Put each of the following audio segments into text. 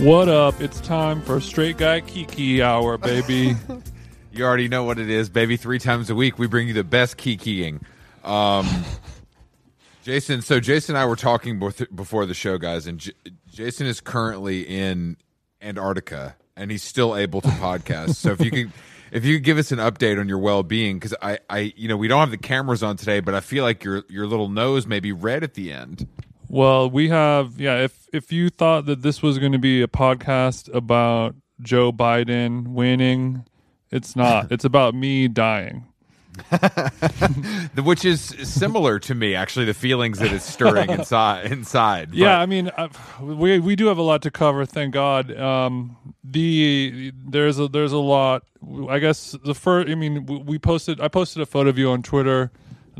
What up? It's time for Straight Guy Kiki Hour, baby. You already know what it is, baby. Three times a week, we bring you the best kikiing. Um, Jason, so Jason and I were talking bef- before the show, guys, and J- Jason is currently in Antarctica, and he's still able to podcast. so if you could, if you could give us an update on your well being, because I, I, you know, we don't have the cameras on today, but I feel like your your little nose may be red at the end. Well, we have yeah. If if you thought that this was going to be a podcast about Joe Biden winning, it's not. it's about me dying. which is similar to me actually the feelings that it's stirring inside inside Yeah, But- I mean, i we we do have a lot to cover. Thank God. Um, the there's a there's a lot. I guess the first. I mean, we, we posted. I posted a photo of you on Twitter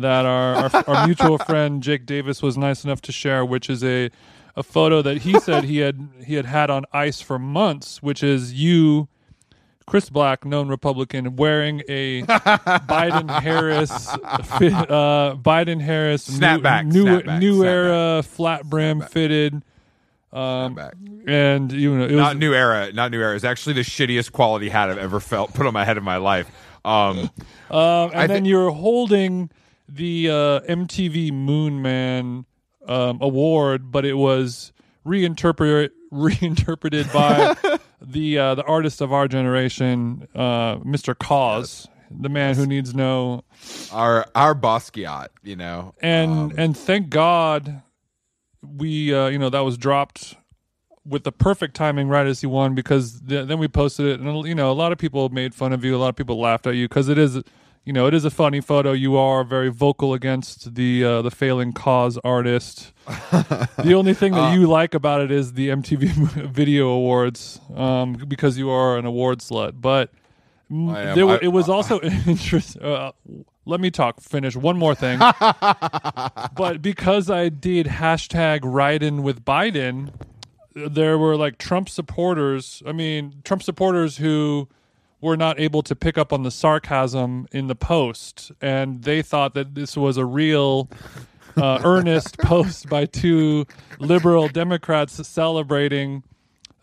that our our, our mutual friend Jake Davis was nice enough to share, which is a a photo that he said he had he had had on ice for months, which is you. Chris Black, known Republican, wearing a Biden Harris, uh, Biden Harris Snapback, new new, snapback, new snapback. era flat brim fitted, um, and you know it was not new era not new era it's actually the shittiest quality hat i've ever felt put on my head in my life um Um, and I then thi- you're holding the uh, MTV Moon Man um, award, but it was reinterpreted reinterpreted by the uh, the artist of our generation, uh, Mr. KAWS, the man who needs no our our basquiat you know and Um, and thank God we uh, you know that was dropped with the perfect timing right as he won because th- then we posted it and you know a lot of people made fun of you a lot of people laughed at you because it is you know it is a funny photo. You are very vocal against the uh, the failing KAWS artist. The only thing Uh, that you like about it is the MTV Video Awards um, because you are an award slut. But there, I- it was also interesting uh, let me talk finish one more thing. But because I did hashtag Biden with Biden, there were like Trump supporters. I mean, Trump supporters who were not able to pick up on the sarcasm in the post, and they thought that this was a real. Uh, earnest post by two liberal Democrats celebrating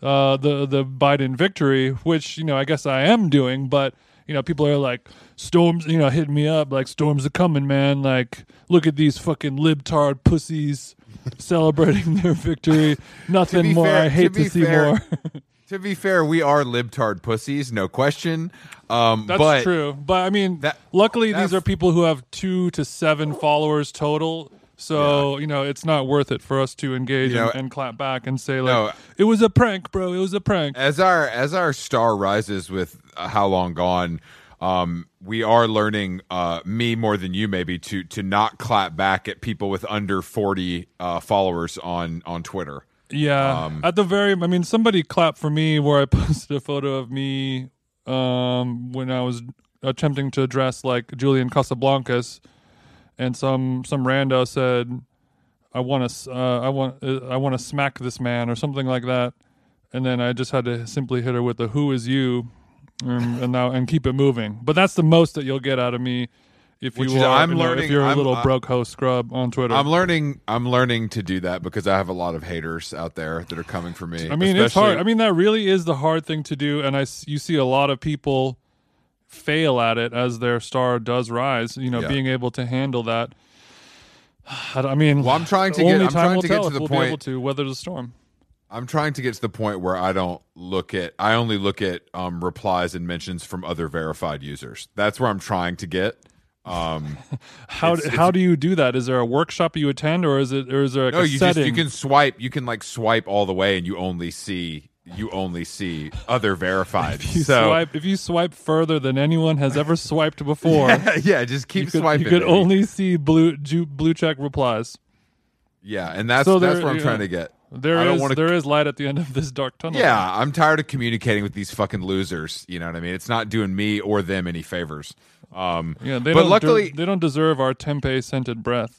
uh, the the Biden victory, which you know I guess I am doing, but you know people are like storms, you know, hitting me up like storms are coming, man. Like look at these fucking libtard pussies celebrating their victory. Nothing more. fair- I hate to to, see fair, more. to be fair we are libtard pussies no question um That's but true, but I mean, that- luckily these are people who have two to seven followers total. So you know it's not worth it for us to engage You know, and, and clap back and say like no. it was a prank, bro. It was a prank. as our as our star rises with uh, how long gone um we are learning uh me more than you maybe to to not clap back at people with under 40 uh followers on on twitter Yeah. Um, At the very, I mean, somebody clapped for me where I posted a photo of me um, when I was attempting to dress like Julian Casablancas, and some some rando said, "I want to, uh, I want, uh, I want to smack this man" or something like that, and then I just had to simply hit her with the "Who is you?" um, and now and keep it moving. But that's the most that you'll get out of me if Which you is- are I'm you know, learning- if you're a I'm- little I- broke host scrub on Twitter. I'm learning. I'm learning to do that because I have a lot of haters out there that are coming for me. I mean, it's especially- hard. I mean, that really is the hard thing to do, and I s- you see a lot of people fail at it as their star does rise. You know, Yeah. being able to handle that. I mean, Well, I'm trying to only get- I'm time trying will to get tell to if the we'll point- be able to weather the storm. I'm trying to get to the point where I don't look at. I only look at um, replies and mentions from other verified users. That's where I'm trying to get. Um, How It's- how do you do that? Is there a workshop you attend, or is it or is there like no, a you setting? just you can swipe. You can like swipe all the way, and you only see you only see other verified. If you so swipe if you swipe further than anyone has ever swiped before. yeah, just keep You could, swiping. you could baby. only see blue ju, blue check replies. yeah, and that's So that's there- what I'm yeah. trying to get. There I don't is wanna- there is light at the end of this dark tunnel. Yeah, I'm tired of communicating with these fucking losers. You know what I mean? It's not doing me or them any favors. Um, yeah. They but don't luckily, de- they don't deserve our tempeh scented breath.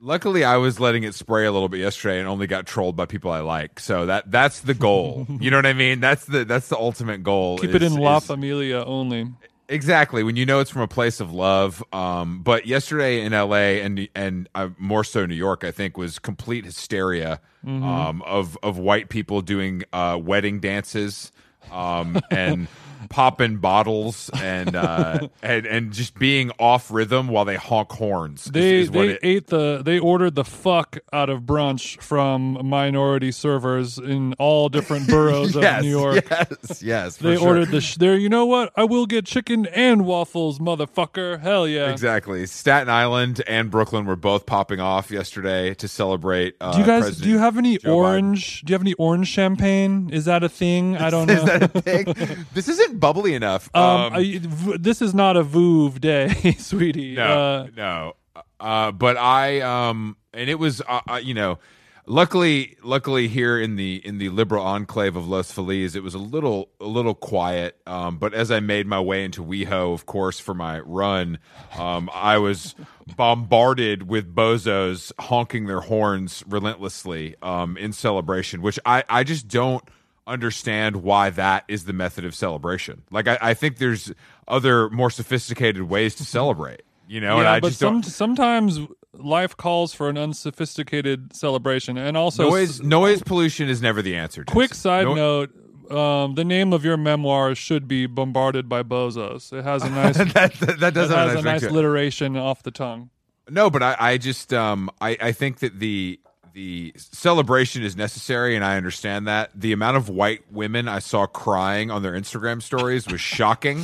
luckily, I was letting it spray a little bit yesterday and only got trolled by people I like. So that that's the goal. you know what I mean? That's the that's the ultimate goal. Keep it in La is- Familia only. Exactly when you know it's from a place of love. Um, but yesterday in L.A. and and uh, more so New York, I think was complete hysteria Mm-hmm. um, of of white people doing uh, wedding dances um, and popping bottles and uh, and and just being off rhythm while they honk horns. They is what they it- ate the they ordered the fuck out of brunch from minority servers in all different boroughs yes, of New York. Yes, yes. for They sure. ordered the sh- there. You know what? I will get chicken and waffles, motherfucker. Hell yeah! Exactly. Staten Island and Brooklyn were both popping off yesterday to celebrate. Uh, Do you guys President do you have any Joe Biden. orange? Do you have any orange champagne? Is that a thing? I don't know. Is that a thing? this isn't bubbly enough. um, Um, v- this is not a Vouv day, sweetie. no, Uh, no. Uh, but I um, and it was uh, uh, you know, luckily, luckily here in the in the liberal enclave of Los Feliz, it was a little a little quiet. Um, but as I made my way into WeHo, of course, for my run, um, I was bombarded with bozos honking their horns relentlessly um, in celebration, which I I just don't understand why that is the method of celebration. Like I, I think there's other more sophisticated ways to celebrate. You know, and yeah, I but just some, don't. sometimes life calls for an unsophisticated celebration, and also Noise, noise pollution is never the answer. Quick side No- note: um, the name of your memoir should be "Bombarded by Bozos." It has a nice, that, that, that does have has a a nice, nice ring alliteration off the tongue. No, but I, I just um I, I think that the the celebration is necessary and I understand that. The amount of white women I saw crying on their Instagram stories was shocking.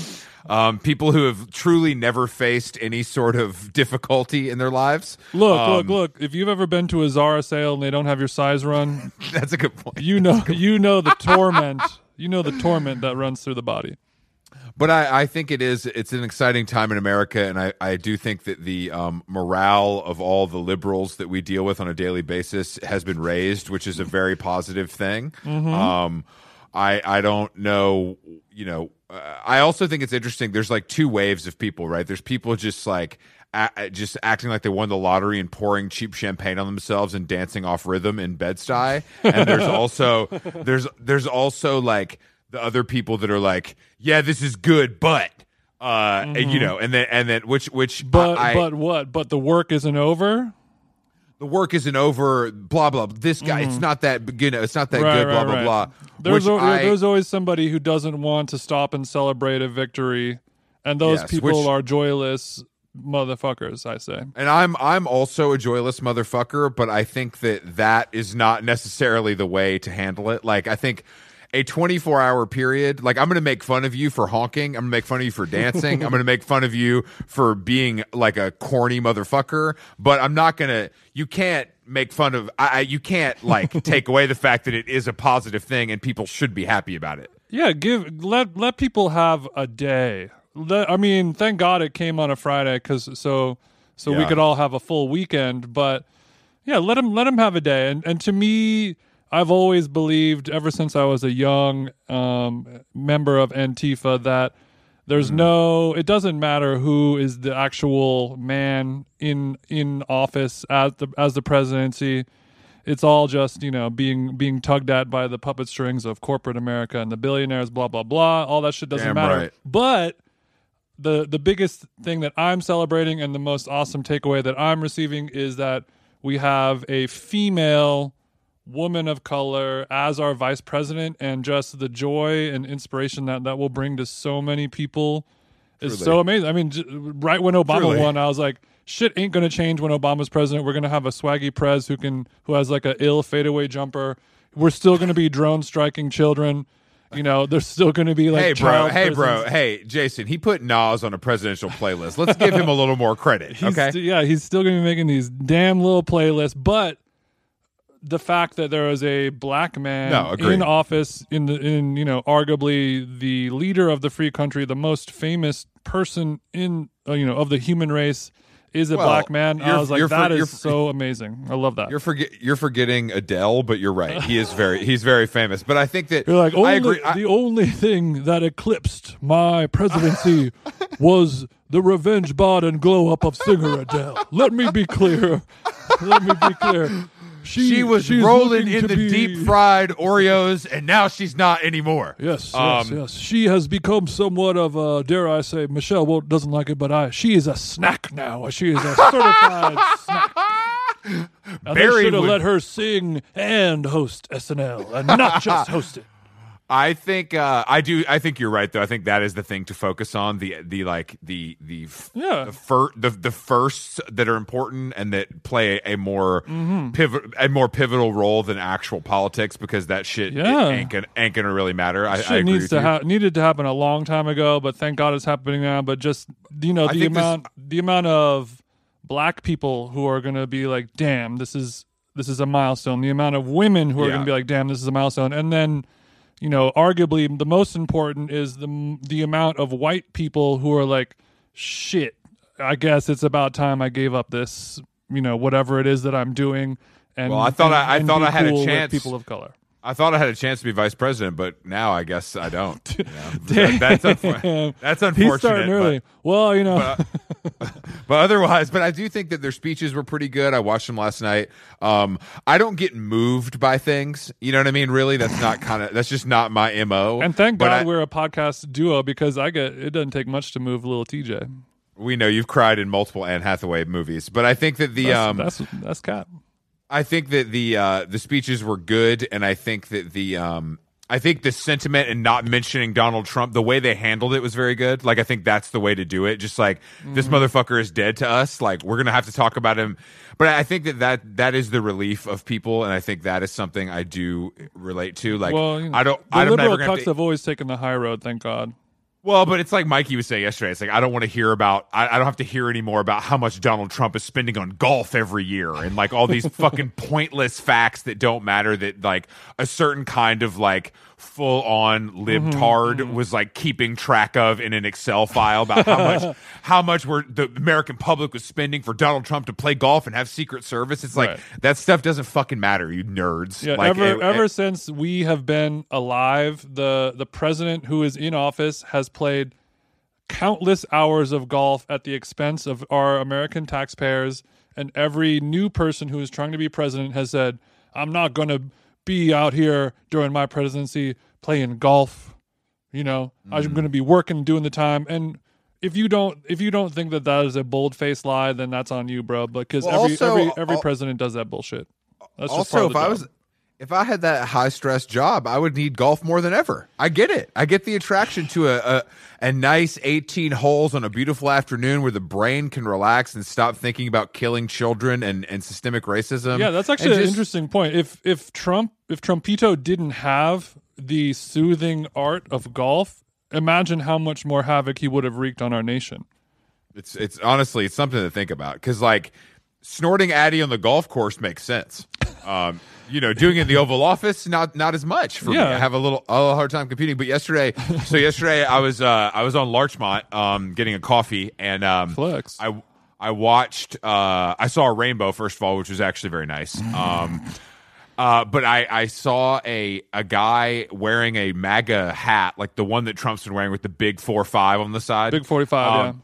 Um, people who have truly never faced any sort of difficulty in their lives. Look, Um, look, look! If you've ever been to a Zara sale and they don't have your size run, That's a good point. you know, you know the torment. You know the torment that runs through the body. But I, I think it is. It's an exciting time in America, and I, I do think that the um, morale of all the liberals that we deal with on a daily basis has been raised, which is a very positive thing. Um, I I don't know, you know. Uh, I also think it's interesting. There's like two waves of people, right? There's people just like. A, just acting like they won the lottery and pouring cheap champagne on themselves and dancing off rhythm in Bed Stuy. And there's also there's there's also like the other people that are like, yeah, this is good, but uh, and, you know, and then and then which which Mm-hmm. But I, but what? But the work isn't over. the work isn't over. Blah blah. This guy, it's not that you know, it's not that Mm-hmm. Right, good. right, blah blah right. blah. There's which al- I- there's always somebody who doesn't want to stop and celebrate a victory, and those Yes, people which- are joyless motherfuckers. I say. and I'm I'm also a joyless motherfucker, but I think that that is not necessarily the way to handle it. Like I think a 24 hour period, like I'm going to make fun of you for honking, I'm going to make fun of you for dancing, I'm going to make fun of you for being like a corny motherfucker, but I'm not going to you can't make fun of I, I you can't like take away the fact that it is a positive thing and people should be happy about it. Yeah, give let let people have a day. Let, I mean, thank God it came on a Friday because so so we could all have a full weekend. But yeah, let them let them have a day. And and to me, I've always believed ever since I was a young um, member of Antifa that there's no. It doesn't matter who is the actual man in in office as the as the presidency. it's all just you know being being tugged at by the puppet strings of corporate America and the billionaires, blah blah blah. All that shit doesn't Damn matter. right. But the the biggest thing that I'm celebrating and the most awesome takeaway that I'm receiving is that we have a female woman of color as our vice president and just the joy and inspiration that that will bring to so many people is Truly. so amazing. I mean, j- right when Obama Truly. won, I was like, shit ain't going to change when Obama's president. We're going to have a swaggy prez who can who has like a ill fadeaway jumper. We're still going to be drone striking children. You know, there's still going to be like hey, bro. Hey, bro. Hey, Jason. He put Nas on a presidential playlist. Let's give him a little more credit. He's okay. st- yeah, he's still going to be making these damn little playlists, but the fact that there is a black man No, in office in the in you know arguably the leader of the free country, the most famous person in uh, you know of the human race is a Well, black man. I was like, you're for- is so amazing. I love that. You're forget you're forgetting Adele, but you're right. He is very he's very famous. But I think that You're like, I only, agree. I- the only thing that eclipsed my presidency was the revenge bod and glow up of singer Adele. Let me be clear. Let me be clear. She, she was rolling in the be- deep fried Oreos, and now she's not anymore. Yes, yes, Um, yes. She has become somewhat of a, dare I say, Michelle won't, doesn't like it, but I. She is a snack now. She is a certified snack. And they Barry should have would- let her sing and host SNL, and not just host it. I think uh, I do. I think you're right, though. I think that is the thing to focus on the the like the the f- Yeah. the, fir- the the firsts that are important and that play a more Mm-hmm. pivot a more pivotal role than actual politics because that shit Yeah. ain't gonna ain't gonna really matter. I, I agree needs to ha- needed to happen a long time ago, but thank God it's happening now. But just you know the think this- amount the amount of black people who are going to be like, damn, this is this is a milestone. The amount of women who are Yeah. going to be like, damn, this is a milestone, and then. You know, arguably the most important is the the amount of white people who are like, shit. I guess it's about time I gave up this, you know, whatever it is that I'm doing. And Well, I thought and- I- I thought I had a cool with chance. People of color. I thought I had a chance to be vice president, but now I guess I don't. you know. That's unfor- that's unfortunate. He's starting but- early. well, you know, but otherwise, but I do think that their speeches were pretty good. I watched them last night. Um, I don't get moved by things. You know what I mean? Really, that's not kind of that's just not my mo. And thank But God I- we're a podcast duo because I get it doesn't take much to move little TJ. we know you've cried in multiple Anne Hathaway movies, but I think that the That's um, that's, that's Cap. I think that the uh, the speeches were good, and I think that the um, I think the sentiment and not mentioning Donald Trump, the way they handled it was very good. Like I think that's the way to do it. Just like this Mm-hmm. motherfucker is dead to us. Like we're gonna have to talk about him. But I think that that that is the relief of people, and I think that is something I do relate to. Like Well, you know, I don't. The I'm liberal cucks to- have always taken the high road. Thank God. Well, but it's like Mikey was saying yesterday. It's like I don't want to hear about. I, I don't have to hear anymore about how much Donald Trump is spending on golf every year and like all these fucking pointless facts that don't matter. That like a certain kind of like full on libtard mm-hmm. was like keeping track of in an Excel file about how much how much were the American public was spending for Donald Trump to play golf and have Secret Service. It's like Right. that stuff doesn't fucking matter. You nerds. Yeah, like, ever it- ever it- since we have been alive, the the president who is in office has played countless hours of golf at the expense of our American taxpayers, and every new person who is trying to be president has said, "I'm not going to be out here during my presidency playing golf." You know, I'm Mm. going to be working and doing the time and. If you don't, if you don't think that that is a bold faced lie, then that's on you, bro. But because Well, every also, every every president does that bullshit. That's just also part of if i was if i had that high stress job i would need golf more than ever i get it i get the attraction to a, a a nice 18 holes on a beautiful afternoon where the brain can relax and stop thinking about killing children and and systemic racism Yeah, that's actually an interesting point. If if Trump if Trumpito didn't have the soothing art of golf, imagine how much more havoc he would have wreaked on our nation. it's it's honestly it's something to think about because like snorting addy on the golf course makes sense um you know doing it in the oval office not not as much for me Yeah. i have a little a hard time competing but yesterday so yesterday i was uh i was on larchmont um getting a coffee and um Flex. i i watched uh i saw a rainbow first of all which was actually very nice um uh, but I, I saw a a guy wearing a MAGA hat, like the one that Trump's been wearing with the big four five on the side. Big 45, Um,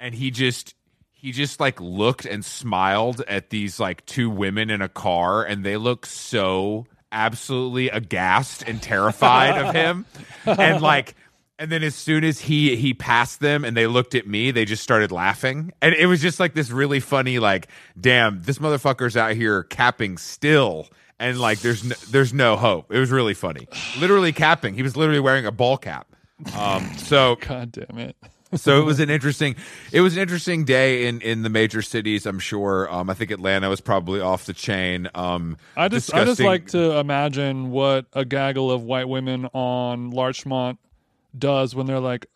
And he just he just like looked and smiled at these like two women in a car and they look so absolutely aghast and terrified of him. And like and then as soon as he he passed them and they looked at me they just started laughing. And it was just like this really funny like damn this motherfucker's out here capping still. And like there's no, there's no hope. It was really funny. Literally capping. He was literally wearing a ball cap. Um so God damn it. So it was an interesting it was an interesting day in in the major cities i'm sure. Um i think atlanta was probably off the chain. Um I just I just like to imagine what a gaggle of white women on Larchmont does when they're like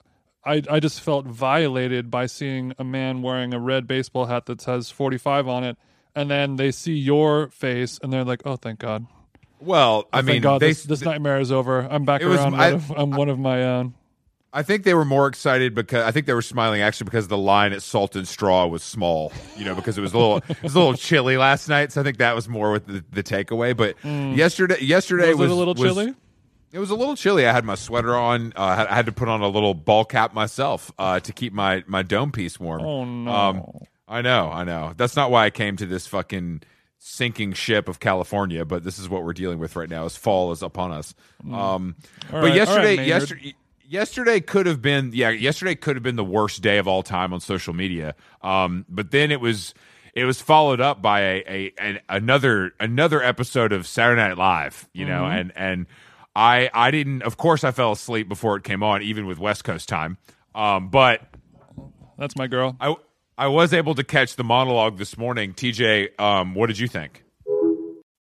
I, I just felt violated by seeing a man wearing a red baseball hat that says 45 on it and then they see your face and they're like oh thank god. Well i thank mean god they this, this nightmare is over. I'm back It was- around I, I'm one of my own I think they were more excited because I think they were smiling actually because the line at Salt and Straw was small, you know, because it was a little it was a little chilly last night. So I think that was more with the, the takeaway. But yesterday, yesterday was, was, it a little was- chilly It was a little chilly. I had my sweater on. Uh, I had- to put on a little ball cap myself uh, to keep my my dome piece warm. oh no Um, I know, I know. That's not why I came to this fucking sinking ship of California, but this is what we're dealing with right now. As fall is upon us. Um, Hmm. All but right, yesterday. Yesterday, could have been, yeah, yesterday could have been the worst day of all time on social media. Um, but then it was. It was followed up by a, a an, another another episode of Saturday Night Live, you know, Mm-hmm. and and I I didn't. Of course, I fell asleep before it came on, even with West Coast time. Um, but that's my girl I I was able to catch the monologue this morning. TJ, um, what did you think?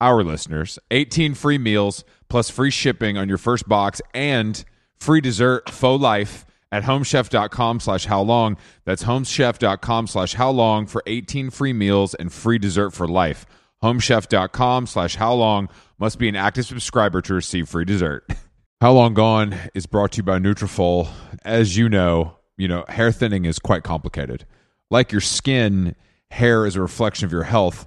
our listeners, 18 free meals plus free shipping on your first box and free dessert faux life at homechef.com slash how long. That's homechef.com slash how long for 18 free meals and free dessert for life. Homechef.com slash how long must be an active subscriber to receive free dessert. How Long Gone is brought to you by Nutrafol. As you know, you know, hair thinning is quite complicated. Like your skin, hair is a reflection of your health.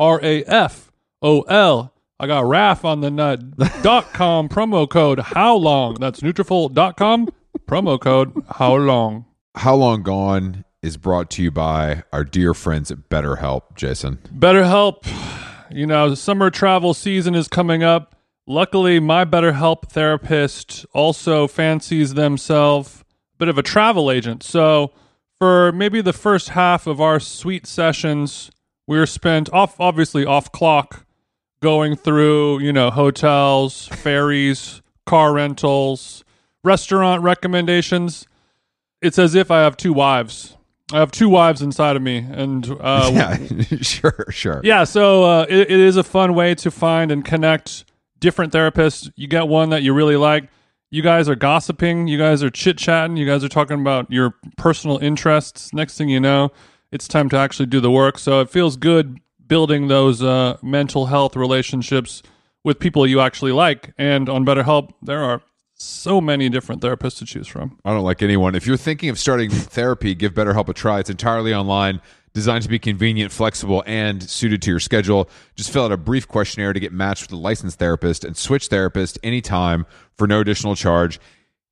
N-U-T-R-A-F-O-L. I got RAF on the nut. dot com promo code how long? That's Nutrafol.com promo code how long? How Long Gone is brought to you by our dear friends at BetterHelp, Jason. BetterHelp, you know, summer travel season is coming up. Luckily, my BetterHelp therapist also fancies themselves a bit of a travel agent. So, for maybe the first half of our sweet sessions, we were spent off, obviously off clock, going through, you know, hotels, ferries, car rentals, restaurant recommendations. It's as if I have two wives. I have two wives inside of me, and uh, yeah, sure, sure. yeah, so uh, it, it is a fun way to find and connect different therapists. You get one that you really like. You guys are gossiping. You guys are chit chatting. You guys are talking about your personal interests. Next thing you know, it's time to actually do the work. So it feels good building those uh, mental health relationships with people you actually like. And on BetterHelp, there are so many different therapists to choose from. I don't like anyone. If you're thinking of starting therapy, give BetterHelp a try. It's entirely online, designed to be convenient, flexible, and suited to your schedule. Just fill out a brief questionnaire to get matched with a licensed therapist and switch therapist anytime for no additional charge.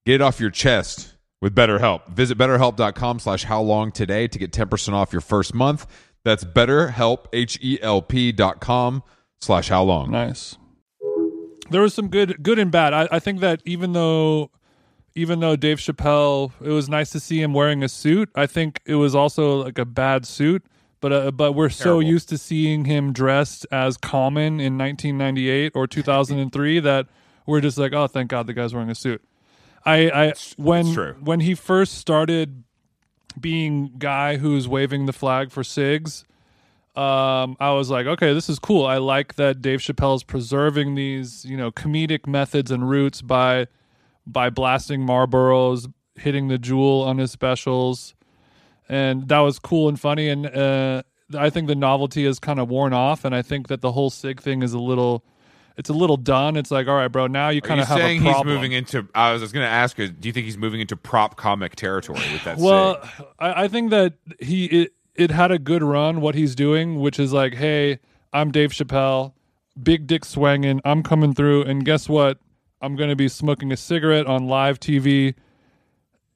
Get it off your chest with BetterHelp. Visit betterhelp.com slash how long today to get 10% off your first month. That's betterhelp, H-E-L-P dot com slash how long. Nice. There was some good, good and bad. I, I think that even though, even though Dave Chappelle, it was nice to see him wearing a suit. I think it was also like a bad suit. But uh, but we're so used to seeing him dressed as Common in 1998 or 2003 that we're just like, oh, thank God the guy's wearing a suit. I, I when when he first started being guy who's waving the flag for cigs, um, I was like, okay, this is cool. I like that Dave Chappelle's preserving these, you know, comedic methods and roots by by blasting Marlboros, hitting the Juul on his specials, and that was cool and funny. And uh, I think the novelty has kind of worn off, and I think that the whole cig thing is a little. It's a little done. It's like, all right, bro. Now you kind of have saying a he's moving into? I was, going to ask you. Do you think he's moving into prop comic territory with that? Well. I, I think that he it, it had a good run. What he's doing, which is like, hey, I'm Dave Chappelle, big dick swanging. I'm coming through, and guess what? I'm going to be smoking a cigarette on live TV.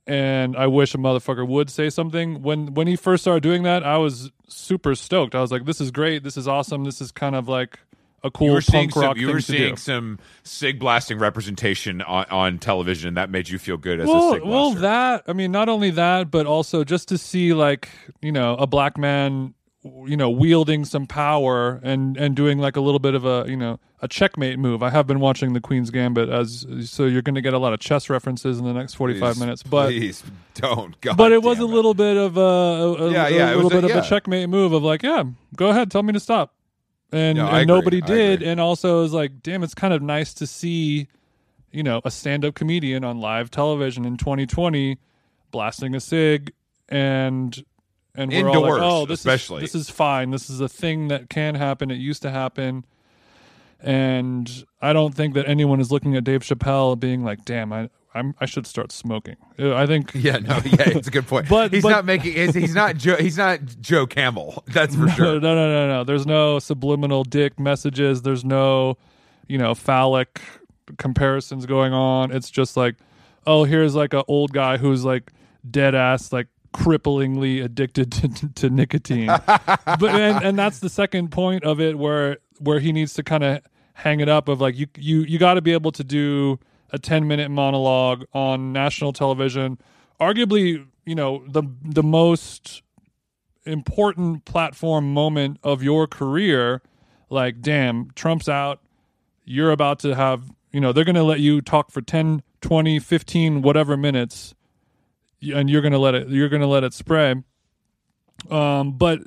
And I wish a motherfucker would say something. When when he first started doing that, I was super stoked. I was like, "This is great. This is awesome. This is kind of like a cool you were seeing punk rock some. You thing were seeing do." some cig blasting representation on, on television, and that made you feel good as a well, cig well, that I mean, not only that, but also just to see like you know a black man, you know, wielding some power and and doing like a little bit of a you know a checkmate move. I have been watching the Queen's Gambit as so you're going to get a lot of chess references in the next 45 Please, minutes, but. please don't. God But it was a little bit of a, a, Yeah, a yeah, it little was a- bit of yeah. a checkmate move of like, yeah, go ahead, tell me to stop, and, and nobody did, and also it was like, damn, it's kind of nice to see, you know, a stand-up comedian on live television in 2020 blasting a cig and and we're all Indoors, like, oh, this especially. is this is fine. This is a thing that can happen. It used to happen. And I don't think that anyone is looking at Dave Chappelle being like, "Damn, I I'm, I should start smoking." Uh, I think Yeah, no, yeah, it's a good point. But- he's but- not making. He's, he's not. Joe, he's not Joe Camel. That's for no, sure. no, no, no, no. There's no subliminal dick messages. There's no, you know, phallic comparisons going on. It's just like, oh, here's like an old guy who's like dead ass, like cripplingly addicted to, to nicotine. but and, and that's the second point of it where where he needs to kind of hang it up of like you you you got to be able to do a 10 minute monologue on national television arguably you know the the most important platform moment of your career like damn trump's out you're about to have you know they're going to let you talk for 10 20 15 whatever minutes and you're going to let it you're going to let it spray um but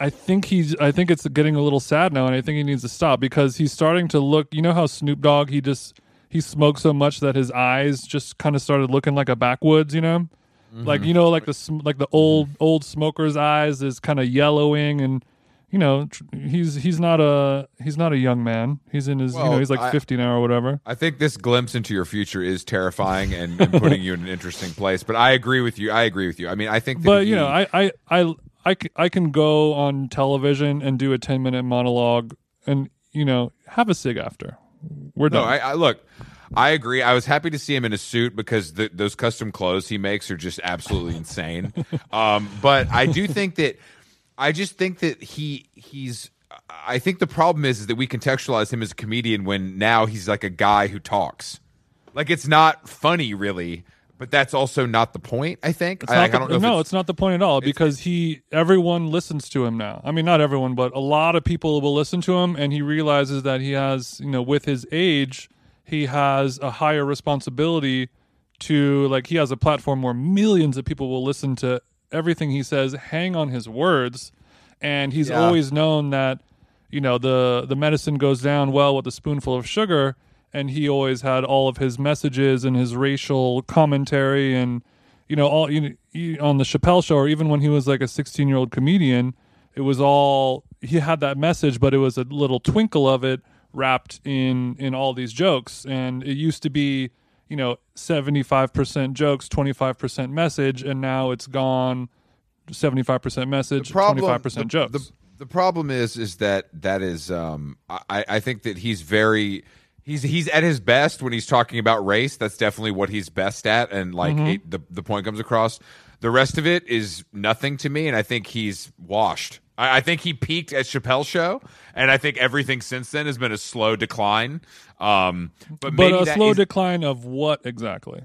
I think he's I think it's getting a little sad now and I think he needs to stop because he's starting to look you know how Snoop Dogg he just he smoked so much that his eyes just kind of started looking like a backwoods, you know? Like you know like the sm- like the old old smoker's eyes is kind of yellowing and you know tr- he's he's not a he's not a young man. He's in his you know he's like I- 50 now or whatever. I think this glimpse into your future is terrifying and, and putting you in an interesting place. But I agree with you. I agree with you. I mean, I think. That but he- you know I, I i I, c- I can go on television and do a 10 minute monologue and you know have a cig after we're No, done I, I look. I agree. I was happy to see him in a suit because the, those custom clothes he makes are just absolutely insane. Um, but I do think that I just think that he he's. I think the problem is, is that we contextualize him as a comedian when now he's like a guy who talks. Like it's not funny, really. But that's also not the point. I think. I, not I don't know. no, it's- it's, not the point at all because he everyone listens to him now. I mean, not everyone, but a lot of people will listen to him, and he realizes that he has, you know, with his age, he has a higher responsibility to like he has a platform where millions of people will listen to everything he says, hang on his words, and he's Yeah. always known that you know the the medicine goes down well with a spoonful of sugar and he always had all of his messages and his racial commentary and you know all you know, on the Chappelle show or even when he was like a 16 year old comedian it was all he had that message but it was a little twinkle of it wrapped in in all these jokes. And it used to be you know 75% jokes 25% message and now it's gone 75% message 25% the, jokes. The, the problem is is that that is um I, I think that he's very he's he's at his best when he's talking about race. That's definitely what he's best at, and like Mm-hmm. it, the the point comes across. The rest of it is nothing to me, and I think he's washed. I, I think he peaked at Chappelle's show, and I think everything since then has been a slow decline. Um, but But a slow decline of what exactly?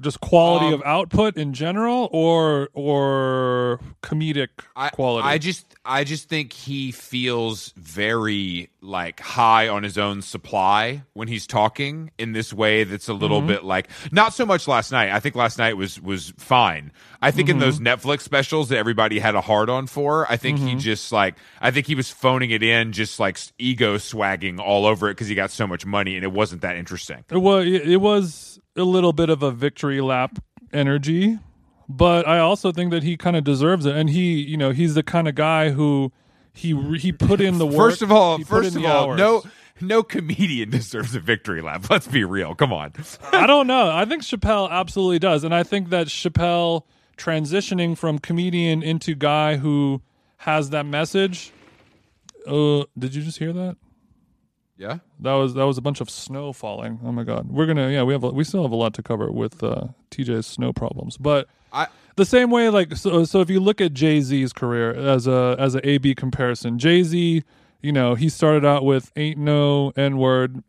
Just quality Um, of output in general, or or comedic I, quality. I just I just think he feels very like high on his own supply when he's talking in this way that's a little Mm-hmm. bit like not so much last night. I think last night was was fine. I think Mm-hmm. in those Netflix specials that everybody had a hard on for, I think Mm-hmm. he just like I think he was phoning it in just like ego swagging all over it cuz he got so much money and it wasn't that interesting. it was it was a little bit of a victory lap energy, but I also think that he kind of deserves it, and he you know he's the kind of guy who he he put in the work. First of all, first of all, hours. no no comedian deserves a victory lap. Let's be real. Come on. I don't know. I think Chappelle absolutely does, and I think that Chappelle transitioning from comedian into guy who has that message. Uh, did you just hear that? Yeah. That was that was a bunch of snow falling. Oh my god, we're gonna yeah we have a, we still have a lot to cover with uh, TJ's snow problems, but I the same way like so so if you look at Jay Z's career as a as a A B comparison, Jay Z, you know he started out with ain't no n word,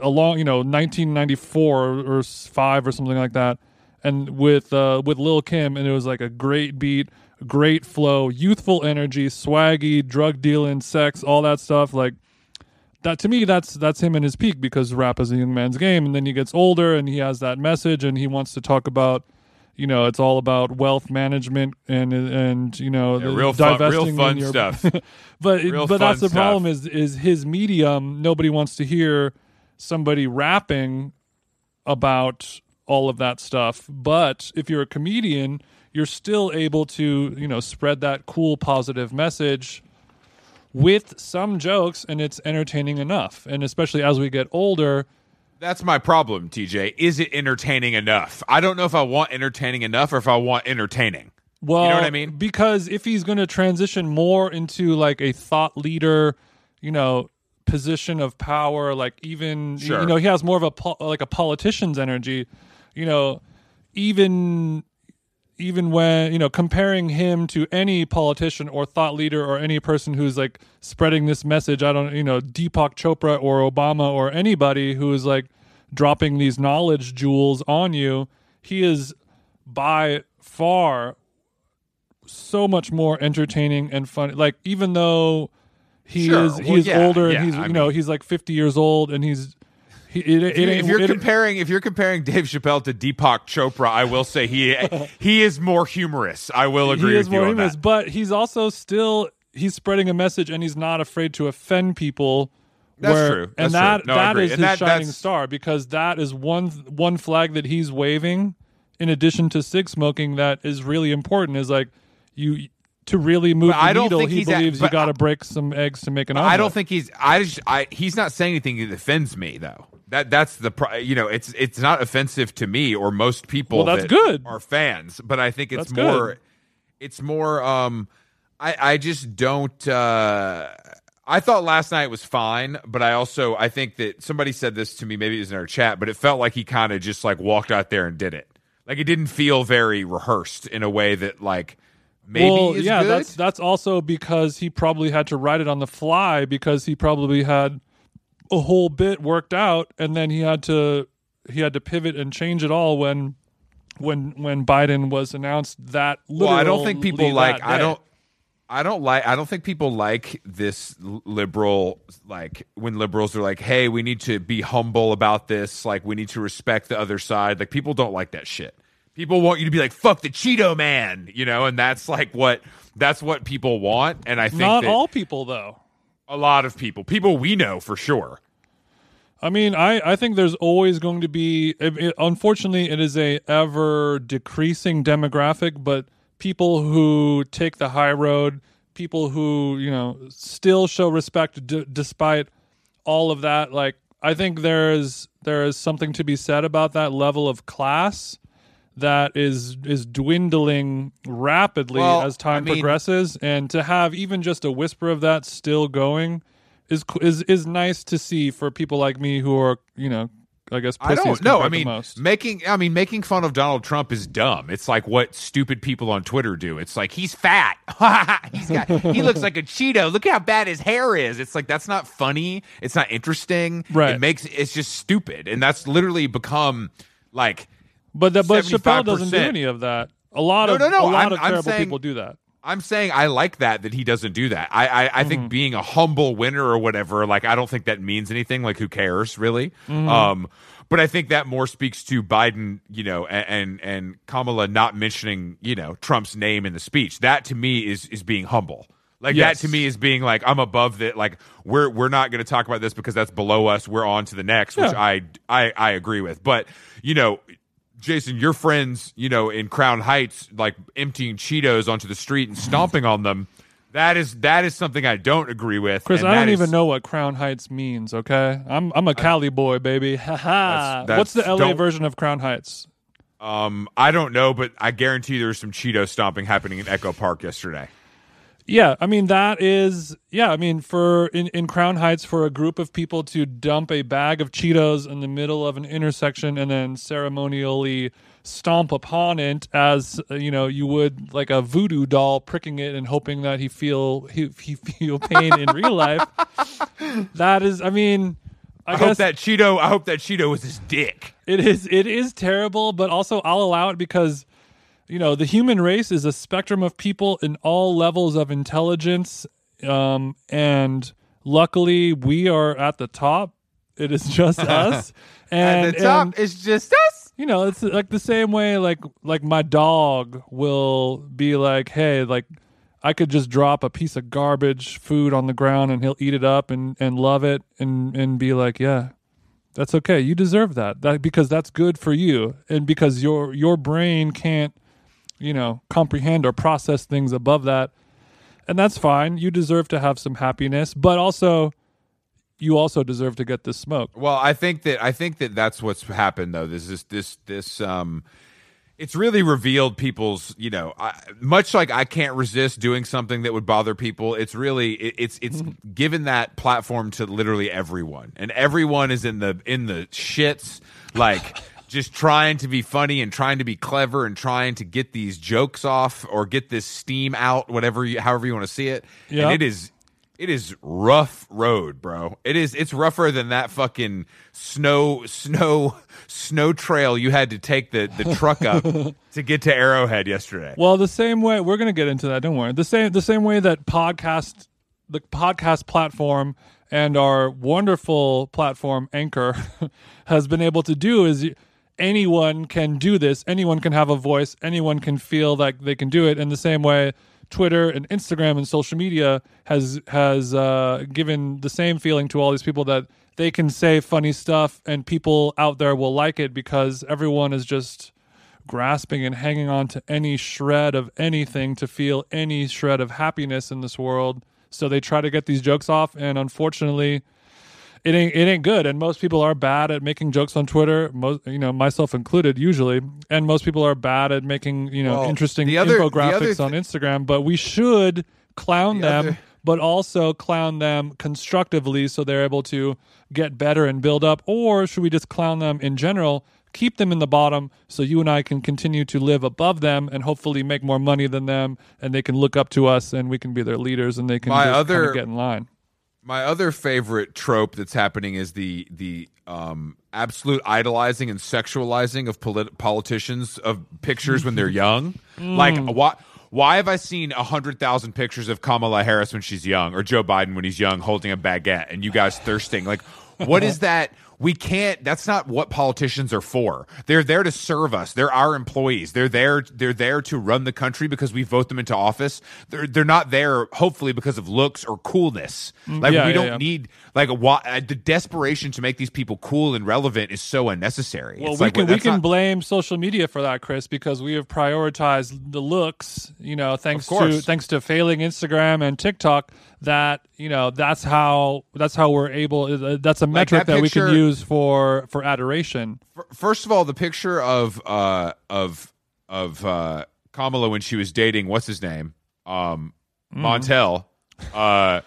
along you know 1994 or, five or something like that, and with uh, with Lil Kim, and it was like a great beat, great flow, youthful energy, swaggy, drug dealing, sex, all that stuff like that to me that's that's him in his peak because rap is a young man's game and then he gets older and he has that message and he wants to talk about you know it's all about wealth management and and you know the real fun- real fun your- stuff. but Real but that's the problem is is his medium nobody wants to hear somebody rapping about all of that stuff but if you're a comedian you're still able to you know spread that cool positive message with some jokes and it's entertaining enough and especially as we get older That's my problem, TJ. Is it entertaining enough? I don't know if I want entertaining enough or if I want entertaining. well you know what I mean? because if he's going to transition more into like a thought leader you know position of power like even Sure. you know he has more of a po- like a politician's energy you know even even when you know comparing him to any politician or thought leader or any person who's like spreading this message i don't you know deepak chopra or obama or anybody who is like dropping these knowledge jewels on you he is by far so much more entertaining and fun like even though he Sure. is Well, he is yeah, older yeah, and he's I you know he's like 50 years old and he's he, it, it, If, you, ain't- if you're it- comparing, if you're comparing Dave Chappelle to Deepak Chopra, I will say he he is more humorous. I will agree he is with you more on humorous, that. but he's also still he's spreading a message and he's not afraid to offend people. That's where- true. and That's that true. No, agree. is And his that- shining star because that is one one flag that he's waving. In addition to cig smoking, that is really important. Is like you to really move But the I don't needle. think He he's at- believes you got to break some eggs to make an omelet. I don't think he's. I just. I. He's not saying anything that offends me though. That that's the. You know, it's it's not offensive to me or most people. Well, that's that good. Are fans, but I think it's That's more. good. It's more. Um, I I just don't. uh I thought last night was fine, but I also I think that somebody said this to me. Maybe it was in our chat, but it felt like he kind of just like walked out there and did it. Like it didn't feel very rehearsed in a way that like maybe well, is yeah, good. that's that's also because he probably had to write it on the fly because he probably had a whole bit worked out, and then he had to he had to pivot and change it all when when when Biden was announced that. Well, I don't think people like. I don't. I don't like. I don't think people like this liberal. Like when liberals are like, "Hey, we need to be humble about this. Like we need to respect the other side." Like people don't like that shit. People want you to be like, "Fuck the Cheeto man," you know, and that's like what that's what people want. And I think Not that all people though. A lot of people, people we know for sure. I mean, I, I think there's always going to be. It, it- unfortunately, it is a ever decreasing demographic, but people who take the high road, people who you know still show respect d- despite all of that. Like, I think there is there is something to be said about that level of class that is is dwindling rapidly Well, as time I mean- progresses, and to have even just a whisper of that still going is is is nice to see for people like me who are you know I guess I don't know. I mean, making I mean making fun of Donald Trump is dumb. It's like what stupid people on Twitter do. It's like he's fat. he's got he looks like a Cheeto. Look how bad his hair is. It's like that's not funny. It's not interesting. Right. It makes it's just stupid, and that's literally become like. But the, but Chappelle doesn't do any of that. A lot No, of no, no, a lot I'm- of terrible saying- people do that. I'm saying I like that that he doesn't do that. I I, I Mm-hmm. think being a humble winner or whatever, like I don't think that means anything. Like who cares really? Mm-hmm. Um, but I think that more speaks to Biden, you know, a- and and Kamala not mentioning you know Trump's name in the speech. That to me is is being humble. Like Yes. that to me is being like I'm above that. Like we're we're not going to talk about this because that's below us. We're on to the next, which I I I agree with. But you know. Jason, your friends, you know, in Crown Heights, like emptying Cheetos onto the street and stomping on them. That is that is something I don't agree with. Chris, and I don't is- even know what Crown Heights means. Okay, I'm I'm a Cali boy, baby. Ha ha. What's the LA version of Crown Heights? Um, I don't know, but I guarantee there's some Cheeto stomping happening in Echo Park yesterday. Yeah, I mean that is yeah, I mean for in, in Crown Heights for a group of people to dump a bag of Cheetos in the middle of an intersection and then ceremonially stomp upon it as uh, you know you would like a voodoo doll pricking it and hoping that he feel he, he feel pain in real life. That is I mean I, I, guess hope that Cheeto. I hope that Cheeto was his dick. it is it is terrible, but also I'll allow it because you know the human race is a spectrum of people in all levels of intelligence, um, and luckily we are at the top. It is just us, and, At the top and, is just us. you know it's like the same way like like my dog will be like, hey, like. I could just drop a piece of garbage food on the ground and he'll eat it up and, and love it and, and be like, yeah, that's okay. You deserve that. That because that's good for you, and because your your brain can't, you know, comprehend or process things above that, and that's fine. You deserve to have some happiness, but also, you also deserve to get this smoke. Well, I think that I think that that's what's happened though. This is this this um it's really revealed people's, you know, I, much like I can't resist doing something that would bother people. It's really it, it's it's given that platform to literally everyone. And everyone is in the in the shits like just trying to be funny and trying to be clever and trying to get these jokes off or get this steam out whatever you however you want to see it. Yeah. And it is it is rough road, bro. It is. It's rougher than that fucking snow, snow, snow trail you had to take the the truck up to get to Arrowhead yesterday. Well, the same way we're gonna get into that. Don't worry. The same the same way that podcast the podcast platform and our wonderful platform Anchor has been able to do is anyone can do this. Anyone can have a voice. Anyone can feel like they can do it. In the same way, Twitter and Instagram and social media has has uh, given the same feeling to all these people that they can say funny stuff and people out there will like it because everyone is just grasping and hanging on to any shred of anything to feel any shred of happiness in this world. So they try to get these jokes off, and unfortunately, it ain't it ain't good. And most people are bad at making jokes on Twitter. Most you know, myself included, usually. And most people are bad at making you know Well, interesting the other- the infographics th- on Instagram. But we should clown The them. other- but also clown them constructively so they're able to get better and build up? Or should we just clown them in general, keep them in the bottom so you and I can continue to live above them and hopefully make more money than them and they can look up to us and we can be their leaders and they can My just other- kinda get in line? My other favorite trope that's happening is the the um, absolute idolizing and sexualizing of polit- politicians of pictures when they're young. Like why why have I seen a hundred thousand pictures of Kamala Harris when she's young or Joe Biden when he's young holding a baguette and you guys thirsting? Like what is that? We can't. That's not what politicians are for. They're there to serve us. They're our employees. They're there. They're there to run the country because we vote them into office. They're they're not there, hopefully, because of looks or coolness. Like yeah, we yeah, don't yeah. need like a, uh, the desperation to make these people cool and relevant is so unnecessary. Well, It's we like, can we can not- blame social media for that, Chris, because we have prioritized the looks. You know, thanks to thanks to failing Instagram and TikTok. That you know, that's how that's how we're able. uh, That's a metric that that, we picture- can use for for adoration. First of all, the picture of uh of of uh Kamala when she was dating what's his name um Montel. Uh,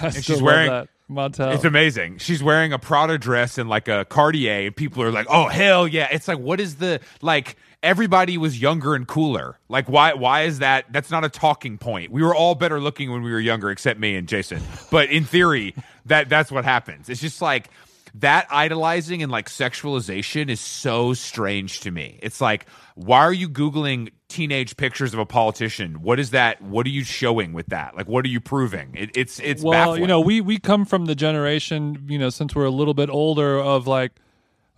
I she's wearing- that. Montel. It's amazing. She's wearing a Prada dress and like a Cartier, and people are like, "Oh hell yeah!" It's like, what is the like? Everybody was younger and cooler. Like, why? Why is that? That's not a talking point. We were all better looking when we were younger, except me and Jason. But in theory, that that's what happens. It's just like that idolizing and like sexualization is so strange to me. It's like, why are you googling teenage pictures of a politician? What is that? What are you showing with that? Like, what are you proving? It, it's it's well, baffling. you know, we we come from the generation, you know, since we're a little bit older of like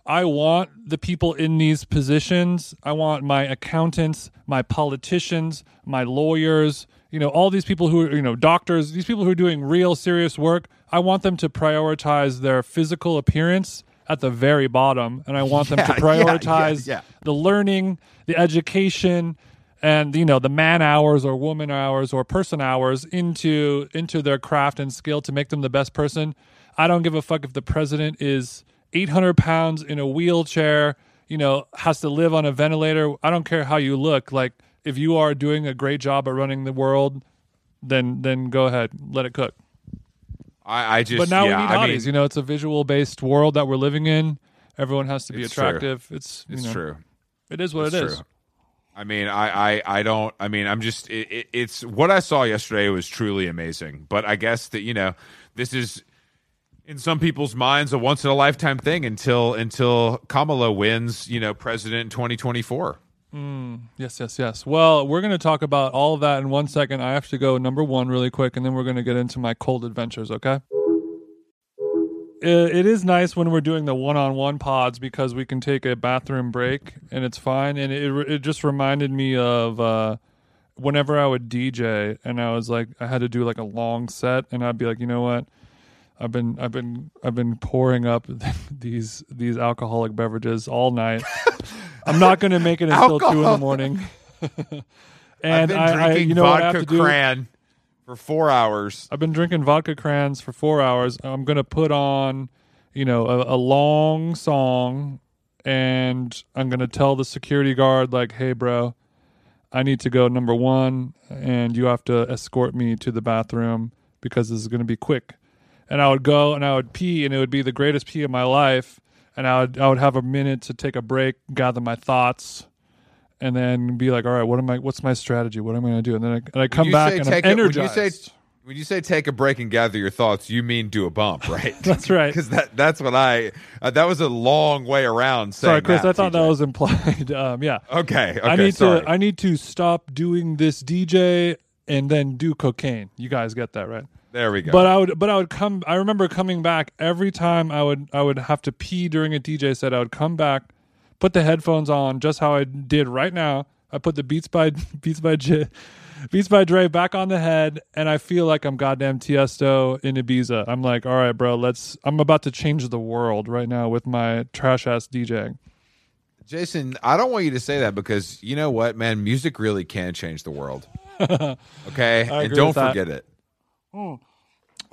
I want the people in these positions. I want my accountants, my politicians, my lawyers, you know, all these people who are, you know, doctors, these people who are doing real serious work. I want them to prioritize their physical appearance at the very bottom and I want them Yeah, to prioritize yeah, yeah. the learning, the education, and you know the man hours or woman hours or person hours into into their craft and skill to make them the best person. I don't give a fuck if the president is 800 pounds in a wheelchair, you know, has to live on a ventilator. I don't care how you look. Like if you are doing a great job at running the world, then then go ahead, let it cook. I, I just But now yeah, we need I hotties. mean, you know, it's a visual based world that we're living in. Everyone has to be It's true. attractive. It's you it's know, true. It is what It's it is. true. I mean, I, I, I don't. I mean, I'm just. It, it, it's what I saw yesterday was truly amazing. But I guess that you know, this is in some people's minds a once in a lifetime thing until until Kamala wins, you know, president in 2024. Yes, yes, yes. Well, we're going to talk about all of that in one second. I have to go number one really quick, and then we're going to get into my cold adventures, okay? It, is nice when we're doing the one on one pods because we can take a bathroom break and it's fine. And it, it just reminded me of uh, whenever I would DJ and I was like, I had to do like a long set, and I'd be like, you know what? I've been I've been I've been pouring up these these alcoholic beverages all night. I'm not going to make it until two in the morning. I've and been I, I, drinking you know what I have vodka to do? cran for four hours. I've been drinking vodka crayons for four hours. I'm going to put on, you know, a, a long song, and I'm going to tell the security guard like, "Hey, bro, I need to go number one, and you have to escort me to the bathroom because this is going to be quick." And I would go and I would pee, and it would be the greatest pee of my life. And I would I would have a minute to take a break, gather my thoughts, and then be like, "All right, what am I? What's my strategy? What am I going to do?" And then I, and I come back and I'm a- when you energized. say- When you say take a break and gather your thoughts, you mean do a bump, right? That's right. Because that that's what I. Uh, that was a long way around. Saying Sorry, Chris. that, I thought TJ. that was implied. Um, yeah. okay. Okay. I need sorry. to. I need to stop doing this DJ and then do cocaine. You guys get that right? There we go. But I would. But I would come. I remember coming back every time I would. I would have to pee during a DJ set. I would come back, put the headphones on, just how I did right now. I put the Beats by Beats by J, Beats by Dre back on the head, and I feel like I'm goddamn Tiesto in Ibiza. I'm like, all right, bro. Let's. I'm about to change the world right now with my trash ass DJing. Jason, I don't want you to say that because you know what, man, music really can change the world. Okay, and don't forget it. Oh.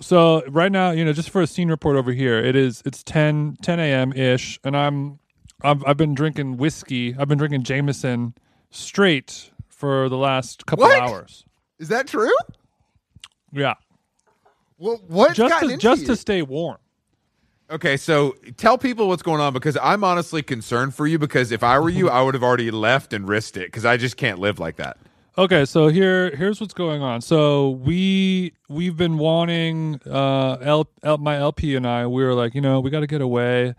So right now, you know, just for a scene report over here, it is it's 10, 10 a.m. ish, and I'm I've, I've been drinking whiskey. I've been drinking Jameson straight for the last couple What? hours. Is that true? Yeah, Well, what's just to just you? to stay warm. Okay, so tell people what's going on because I'm honestly concerned for you because if I were you, I would have already left and risked it because I just can't live like that. Okay, so here here's what's going on. So we we've been wanting uh L, L, my LP and I we were like, you know, we got to get away.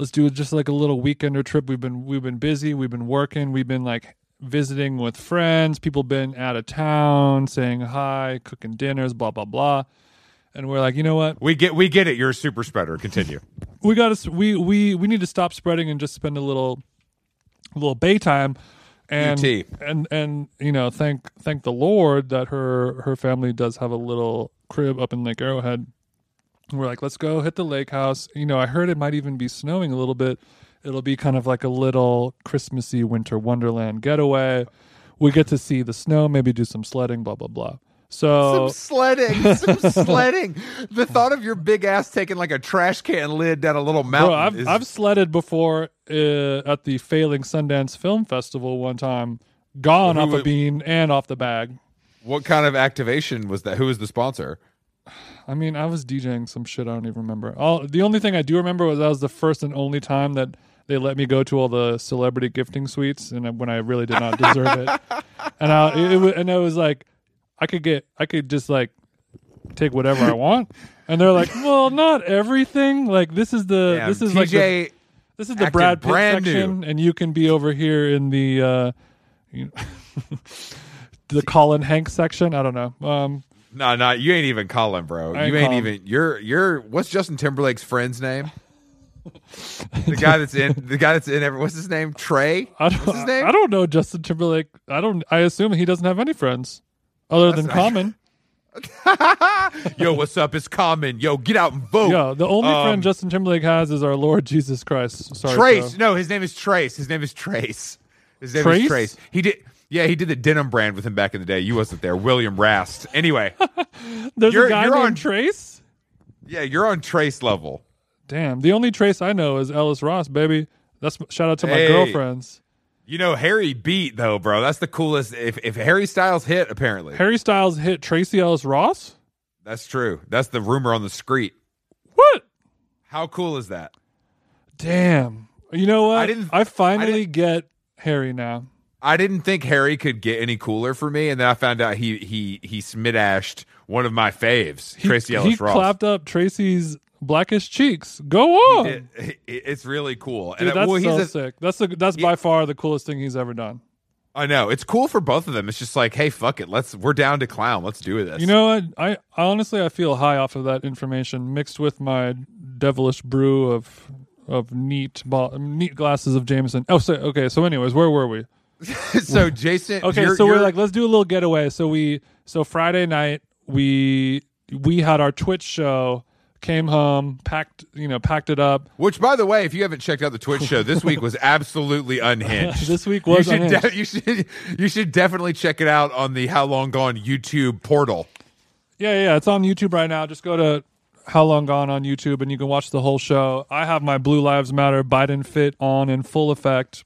Let's do just like a little weekender trip. We've been we've been busy, we've been working, we've been like visiting with friends, people been out of town, saying hi, cooking dinners, blah blah blah. And we're like, you know what? We get we get it. You're a super spreader. Continue. We got to we we we need to stop spreading and just spend a little a little bay time and UT. and and you know thank thank the lord that her her family does have a little crib up in lake arrowhead we're like let's go hit the lake house you know i heard it might even be snowing a little bit it'll be kind of like a little christmassy winter wonderland getaway we get to see the snow maybe do some sledding blah blah blah so Some sledding, some sledding. The thought of your big ass taking like a trash can lid down a little mountain. Bro, I've is, I've sledded before uh, at the failing Sundance Film Festival one time. Gone Who off a bean and off the bag. what kind of activation was that? Who was the sponsor? I mean, I was DJing some shit I don't even remember. All the only thing I do remember was that was the first and only time that they let me go to all the celebrity gifting suites, and when I really did not deserve it. And I it, it, and it was like I could get I could just like take whatever I want, and they're like, well, not everything. Like this is the Damn, this is like the, TJ. This is the Brad Pitt section, and you can be over here in the uh, you the Colin Hanks section. I don't know. Um, no, no, you ain't even Colin, bro. Ain't you ain't Colin. even. You're you're. What's Justin Timberlake's friend's name? the guy that's in. The guy that's in. Every, what's his name? Trey. I don't. What's his name? I don't know Justin Timberlake. I don't. I assume he doesn't have any friends other than not- Common. Yo, what's up? It's Common. Yo, get out and vote. Yeah, the only Um, friend Justin Timberlake has is our Lord Jesus Christ. Sorry, Trace. Joe. No, his name is Trace. His name is Trace. His name Trace? is Trace. He did. Yeah, he did the denim brand with him back in the day. You wasn't there. William Rast. Anyway, There's You're- a guy you're named on- Trace. yeah, you're on Trace level. Damn, the only Trace I know is Ellis Ross, baby. That's shout out to my Hey. girlfriends. You know Harry beat though, bro. That's the coolest. If if Harry Styles hit, apparently Harry Styles hit Tracee Ellis Ross. that's true. That's the rumor on the street. What? How cool is that? Damn. You know what? I didn't- I finally I didn't- get Harry now. I didn't think Harry could get any cooler for me, and then I found out he he he smidashed one of my faves, He, Tracy he Ellis Ross. clapped up Tracee's blackish cheeks. Go on. It- it- it's really cool. Dude, and that's well, so a- sick. That's the that's by far the coolest thing he's ever done. I know it's cool for both of them. It's just like, hey, fuck it, let's we're down to clown. Let's do this. You know what? I, I honestly I feel high off of that information mixed with my devilish brew of of neat ball, neat glasses of Jameson. Oh, so okay. So, anyways, where were we? so Jason, Okay, you're- so we're you're- like, let's do a little getaway. So we, so Friday night we we had our Twitch show. Came home, packed, you know, packed it up. Which, by the way, if you haven't checked out the Twitch show, this week was absolutely unhinged. This week you was should, unhinged. de- you should you should definitely check it out on the How Long Gone YouTube portal. Yeah, yeah, yeah, it's on YouTube right now. Just go to How Long Gone on YouTube and you can watch the whole show. I have my Blue Lives Matter Biden fit on in full effect.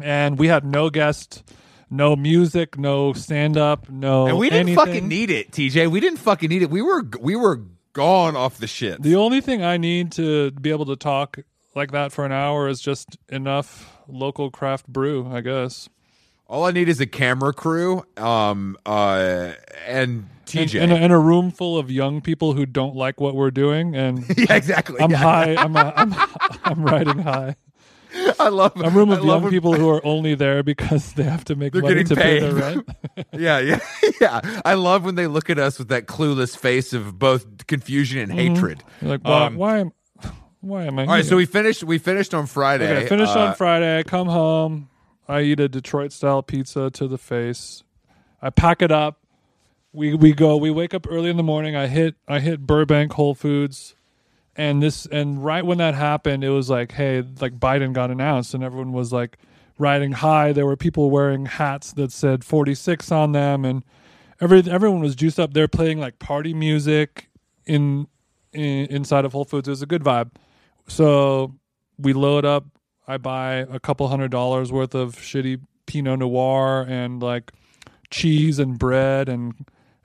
And we had no guest, no music, no stand up, no And we didn't anything. fucking need it, TJ. We didn't fucking need it. We were we were gone off the shit. The only thing I need to be able to talk like that for an hour is just enough local craft brew, I guess. All I need is a camera crew, um, uh, and And, TJ. and, a, and a room full of young people who don't like what we're doing, and yeah, exactly. I'm Yeah. high. I'm I'm I'm riding high. I love it. A room of love young people who are only there because they have to make They're money to pay their rent. Yeah, yeah, yeah. I love when they look at us with that clueless face of both confusion and hatred. You're like, why, Um, why am why am I? All right, here? so we finished. We finished on Friday. Okay, finished Uh, on Friday. I come home. I eat a Detroit style pizza to the face. I pack it up. We we go. We wake up early in the morning. I hit I hit Burbank Whole Foods, and this and right when that happened, it was like, hey, like Biden got announced, and everyone was like riding high. There were people wearing hats that said 46 on them, and every everyone was juiced up. They're playing like party music in, in inside of Whole Foods. It was a good vibe. So we load up. I buy a couple hundred dollars worth of shitty Pinot Noir and like cheese and bread and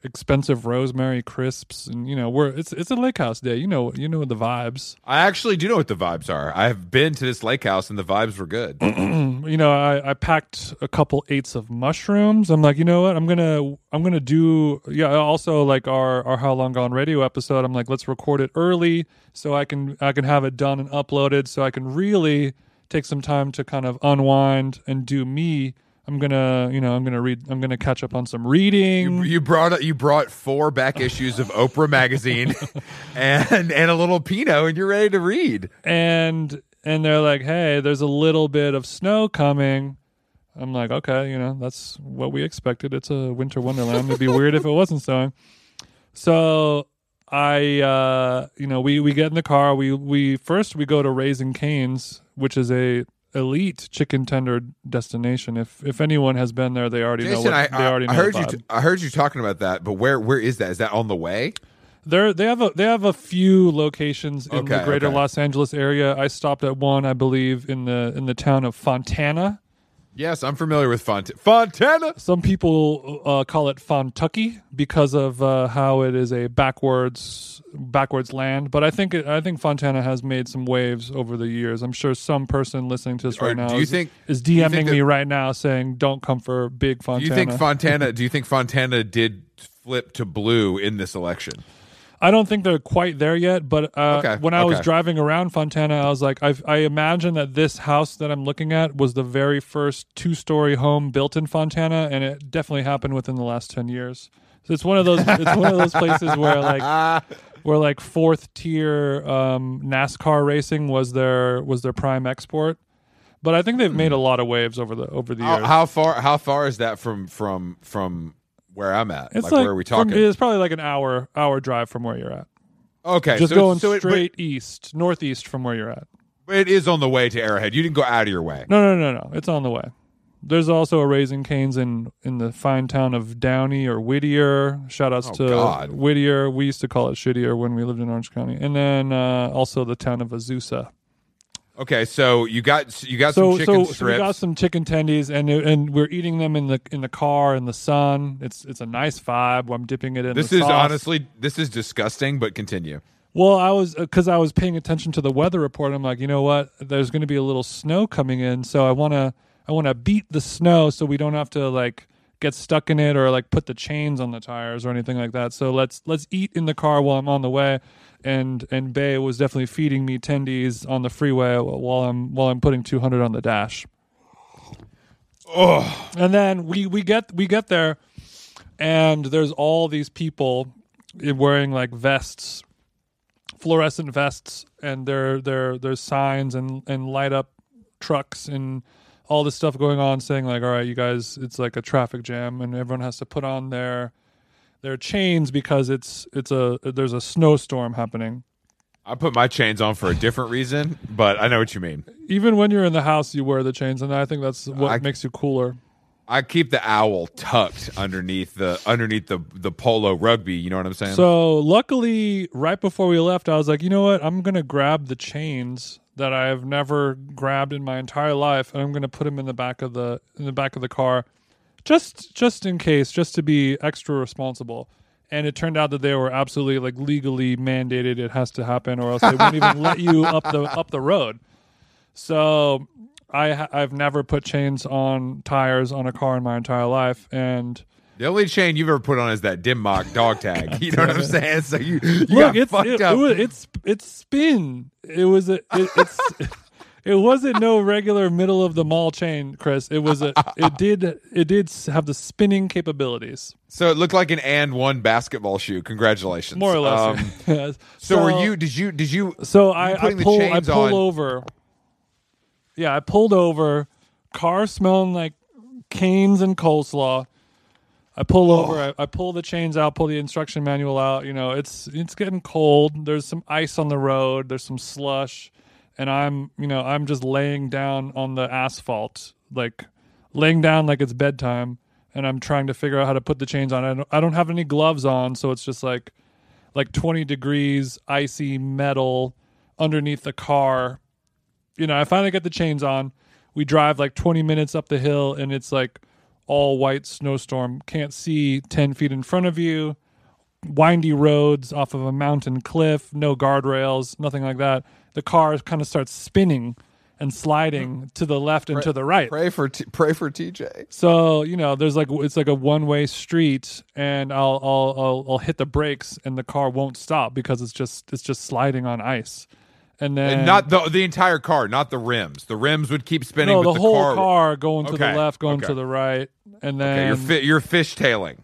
expensive rosemary crisps, and you know, we're it's it's a lake house day. You know, you know the vibes. I actually do know what the vibes are. I have been to this lake house and the vibes were good. you know, I, I packed a couple eights of mushrooms. I'm like, you know what? I'm gonna I'm gonna do yeah. Also, like our our How Long Gone Radio episode. I'm like, let's record it early so I can I can have it done and uploaded so I can really take some time to kind of unwind and do me. I'm gonna, you know, I'm gonna read. I'm gonna catch up on some reading. You, you brought you brought four back issues of Oprah magazine and and a little Pinot, and you're ready to read. and and they're like, "Hey, there's a little bit of snow coming." I'm like, "Okay, you know, that's what we expected. It's a winter wonderland. It'd be weird if it wasn't snowing." So I, uh, you know, we we get in the car. We we first we go to Raising Canes, which is a elite chicken tender destination. If if anyone has been there, they already know. Jason, What, I, they already I, I know heard you. T- I heard you talking about that, but where where is that? Is that on the way? They're they have a they have a few locations in the greater okay. Los Angeles area. I stopped at one, I believe, in the in the town of Fontana. Yes, I'm familiar with Font- Fontana. Some people uh, call it Fontucky because of uh, how it is a backwards backwards land. But I think it, I think Fontana has made some waves over the years. I'm sure some person listening to this Or right now do you is, think- is DMing think that- me right now saying, "Don't come for big Do Fontana." you think Fontana? do you think Fontana did flip to blue in this election? I don't think they're quite there yet, but uh, Okay, when I was driving around Fontana, I was like, I, I imagine that this house that I'm looking at was the very first two story home built in Fontana, and it definitely happened within the last ten years. So it's one of those it's one of those places where like where like fourth tier um, NASCAR racing was their was their prime export. But I think they've made a lot of waves over the over the How, years. how far? How far is that from from from where I'm at? it's like, like where are we from- talking? it's probably like an hour hour drive from where you're at. okay, Just so, going so it, but straight east, northeast from where you're at. But it is on the way to Arrowhead. You didn't go out of your way. No, no, no, no. It's on the way. There's also a Raising Canes in in the fine town of Downey or Whittier. Shout outs Oh, to God. Whittier. We used to call it Shittier when we lived in Orange County. And then uh, also the town of Azusa. Okay, so you got you got So some chicken so, so we got some chicken tendies and and we're eating them in the in the car in the sun. It's it's a nice vibe. I'm dipping it in this the is sauce. honestly this is disgusting, but continue. Well, I was uh, because I was paying attention to the weather report. I'm like, you know what? There's going to be a little snow coming in, so I want to I want to beat the snow so we don't have to like get stuck in it or like put the chains on the tires or anything like that. So let's let's eat in the car while I'm on the way. And and Bay was definitely feeding me tendies on the freeway while I'm while I'm putting 200 on the dash. Oh, And then we we get we get there, and there's all these people wearing like vests, fluorescent vests, and there there there's signs and and light up trucks and all this stuff going on, saying like, all right, you guys, it's like a traffic jam, and everyone has to put on their their chains because it's it's a there's a snowstorm happening. I put my chains on for a different reason, but I know what you mean. Even when you're in the house, you wear the chains, and I think that's what I- makes you cooler. I keep the owl tucked underneath the underneath the the polo rugby. You know what I'm saying? So luckily, right before we left, I was like, you know what? I'm gonna grab the chains that I have never grabbed in my entire life, and I'm gonna put them in the back of the in the back of the car, just just in case, just to be extra responsible. And it turned out that they were absolutely like legally mandated. It has to happen, or else they won't even let you up the up the road. So I I've never put chains on tires on a car in my entire life, and the only chain you've ever put on is that dim mock dog tag. You know what I'm saying? So you, you Look, got it's fucked it, up. it was, it's it's spin. It was a it, it's it wasn't no regular middle of the mall chain, Chris. It was a it did it did have the spinning capabilities, so it looked like an AND1 basketball shoe. Congratulations. more or less. Um, Yes. so, were you? Did you? Did you? So I, I pull I pull on- over. Yeah, I pulled over. Car smelling like canes and coleslaw. I pull Oh. over. I, I pull the chains out. Pull the instruction manual out. You know, it's it's getting cold. There's some ice on the road. There's some slush, and I'm you know I'm just laying down on the asphalt, like laying down like it's bedtime, and I'm trying to figure out how to put the chains on. I don't, I don't have any gloves on, so it's just like like 20 degrees icy metal underneath the car you know i finally get the chains on we drive like 20 minutes up the hill and it's like all white snowstorm. Can't see ten feet in front of you. Windy roads off of a mountain cliff. No guardrails. Nothing like that. The car kind of starts spinning and sliding mm. to the left and to the right. Pray for T- pray for TJ. So you know, there's like it's like a one way street, and I'll, I'll I'll I'll hit the brakes, and the car won't stop because it's just it's just sliding on ice, and then And not the the entire car, not the rims. The rims would keep spinning. no but the, the, whole car, car, going to Okay, the left, going okay. to the right, and then Okay, you're fi- you're fishtailing.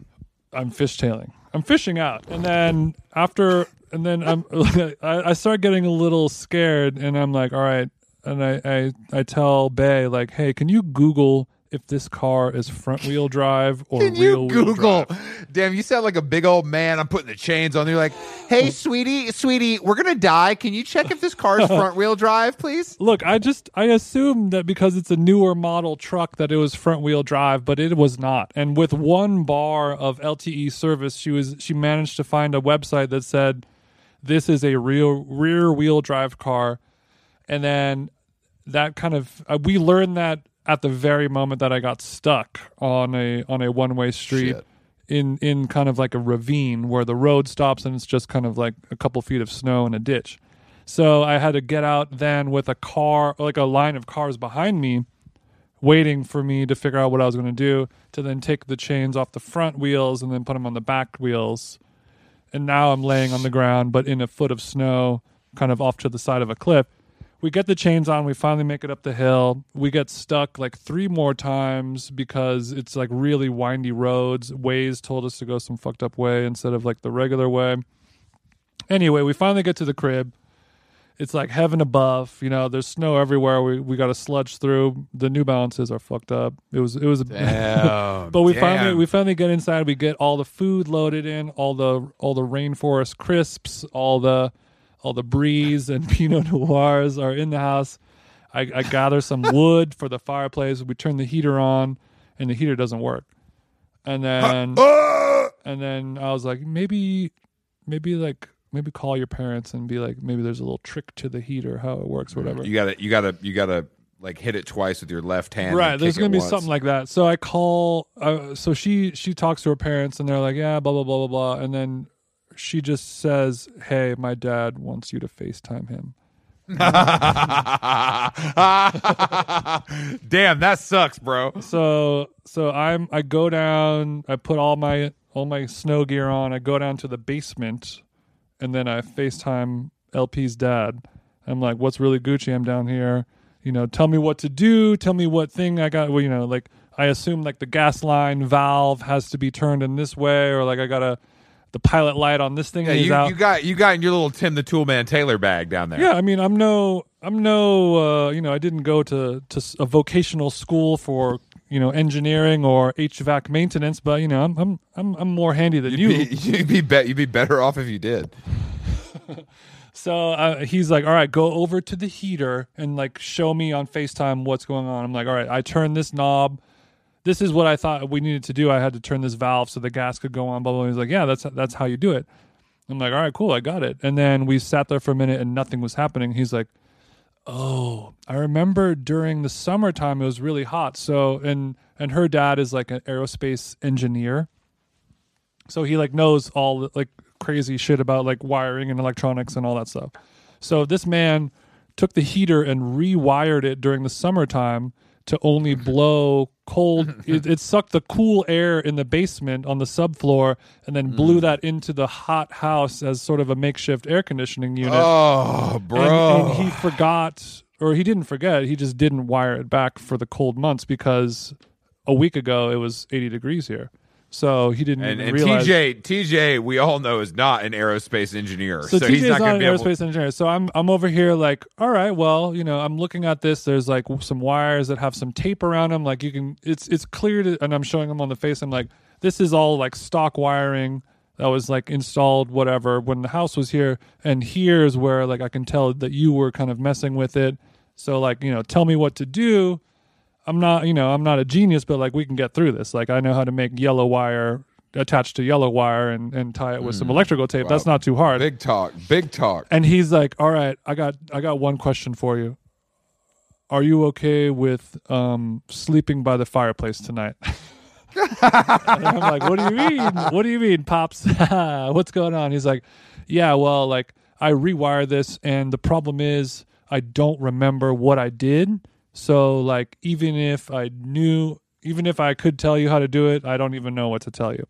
I'm fishtailing. I'm fishing out, and then after, and then I'm I, I start getting a little scared, and I'm like, all right, and I I, I tell Bay like, hey, can you Google if this car is front wheel drive or Can real you Google? Damn, you sound like a big old man. I'm putting the chains on. You're like, hey, sweetie, sweetie, we're gonna die. Can you check if this car is front wheel drive, please? Look, I just I assumed that because it's a newer model truck that it was front wheel drive, but it was not. And with one bar of LTE service, she was she managed to find a website that said this is a real rear wheel drive car. And then that kind of uh, we learned that at the very moment that I got stuck on a on a one way street Shit. in in kind of like a ravine where the road stops and it's just kind of like a couple feet of snow and a ditch. So I had to get out then with a car, like a line of cars behind me, waiting for me to figure out what I was going to do. To then take the chains off the front wheels and then put them on the back wheels. And now I'm laying on the ground, but in a foot of snow, kind of off to the side of a cliff. We get the chains on. We finally make it up the hill. We get stuck like three more times because it's like really windy roads. Waze told us to go some fucked up way instead of like the regular way. Anyway, we finally get to the crib. It's like heaven above. You know, there's snow everywhere. We we got to sludge through. The New Balances are fucked up. It was it was Damn, but we damn. finally we finally get inside. We get all the food loaded in, all the all the rainforest crisps, all the all the breeze and Pinot Noirs are in the house. I, I gather some wood for the fireplace. We turn the heater on, and the heater doesn't work. And then Ah! and then I was like, maybe maybe like maybe call your parents and be like, maybe there's a little trick to the heater, how it works, whatever. You gotta, you gotta, you gotta like hit it twice with your left hand. right there's gonna be once. something like that so i call uh, so she she talks to her parents and they're like yeah blah blah blah blah blah and then she just says hey my dad wants you to facetime him Damn, that sucks, bro. so so i'm i go down i put all my all my snow gear on i go down to the basement and then i facetime lp's dad. I'm like what's really gucci? I'm down here. You know tell me what to do. Tell me what thing i got. Well you know like i assume like the gas line valve has to be turned in this way or like i gotta the pilot light on this thing Yeah, you, out. you got you got in your little Tim the Toolman Taylor bag down there. yeah, I mean, I'm no, I'm no, uh, you know, I didn't go to to a vocational school for you know engineering or HVAC maintenance, but you know, I'm I'm I'm, I'm more handy than you. You'd be, you'd be bet you'd be better off if you did. So uh, he's like, "All right, go over to the heater and like show me on Facetime what's going on." I'm like, "All right, I turn this knob. This is what I thought we needed to do. I had to turn this valve so the gas could go on." Blah blah. blah. He's like, "Yeah, that's that's how you do it." I'm like, "All right, cool, I got it." And then we sat there for a minute and nothing was happening. He's like, "Oh, I remember during the summertime it was really hot. So and and her dad is like an aerospace engineer." So he like knows all the, like crazy shit about like wiring and electronics and all that stuff. So this man took the heater and rewired it during the summertime to only blow cold. it, it sucked the cool air in the basement on the subfloor and then blew mm. that into the hot house as sort of a makeshift air conditioning unit. Oh, And- bro. and he forgot, or he didn't forget. He just didn't wire it back for the cold months because a week ago it was 80 degrees here. So he didn't and, even and realize. TJ, TJ, we all know is not an aerospace engineer, So, so, TJ he's not not an to be able. aerospace engineer. So I'm I'm over here like, all right, well, you know, I'm looking at this. There's like some wires that have some tape around them. Like you can, it's it's clear to, and I'm showing them on the face. I'm like, this is all like stock wiring that was like installed, whatever, when the house was here. And here's where like I can tell that you were kind of messing with it. So like, you know, tell me what to do. I'm not, you know, I'm not a genius, but like we can get through this. Like I know how to make yellow wire attached to yellow wire and, and tie it with some electrical tape. That's not too hard. Big talk, big talk. And he's like, "All right, I got I got one question for you. Are you okay with um sleeping by the fireplace tonight?" and I'm like, what do you mean? What do you mean, pops? What's going on? He's like, yeah, well, like I rewire this, and the problem is I don't remember what I did. So like, even if I knew, even if I could tell you how to do it, I don't even know what to tell you.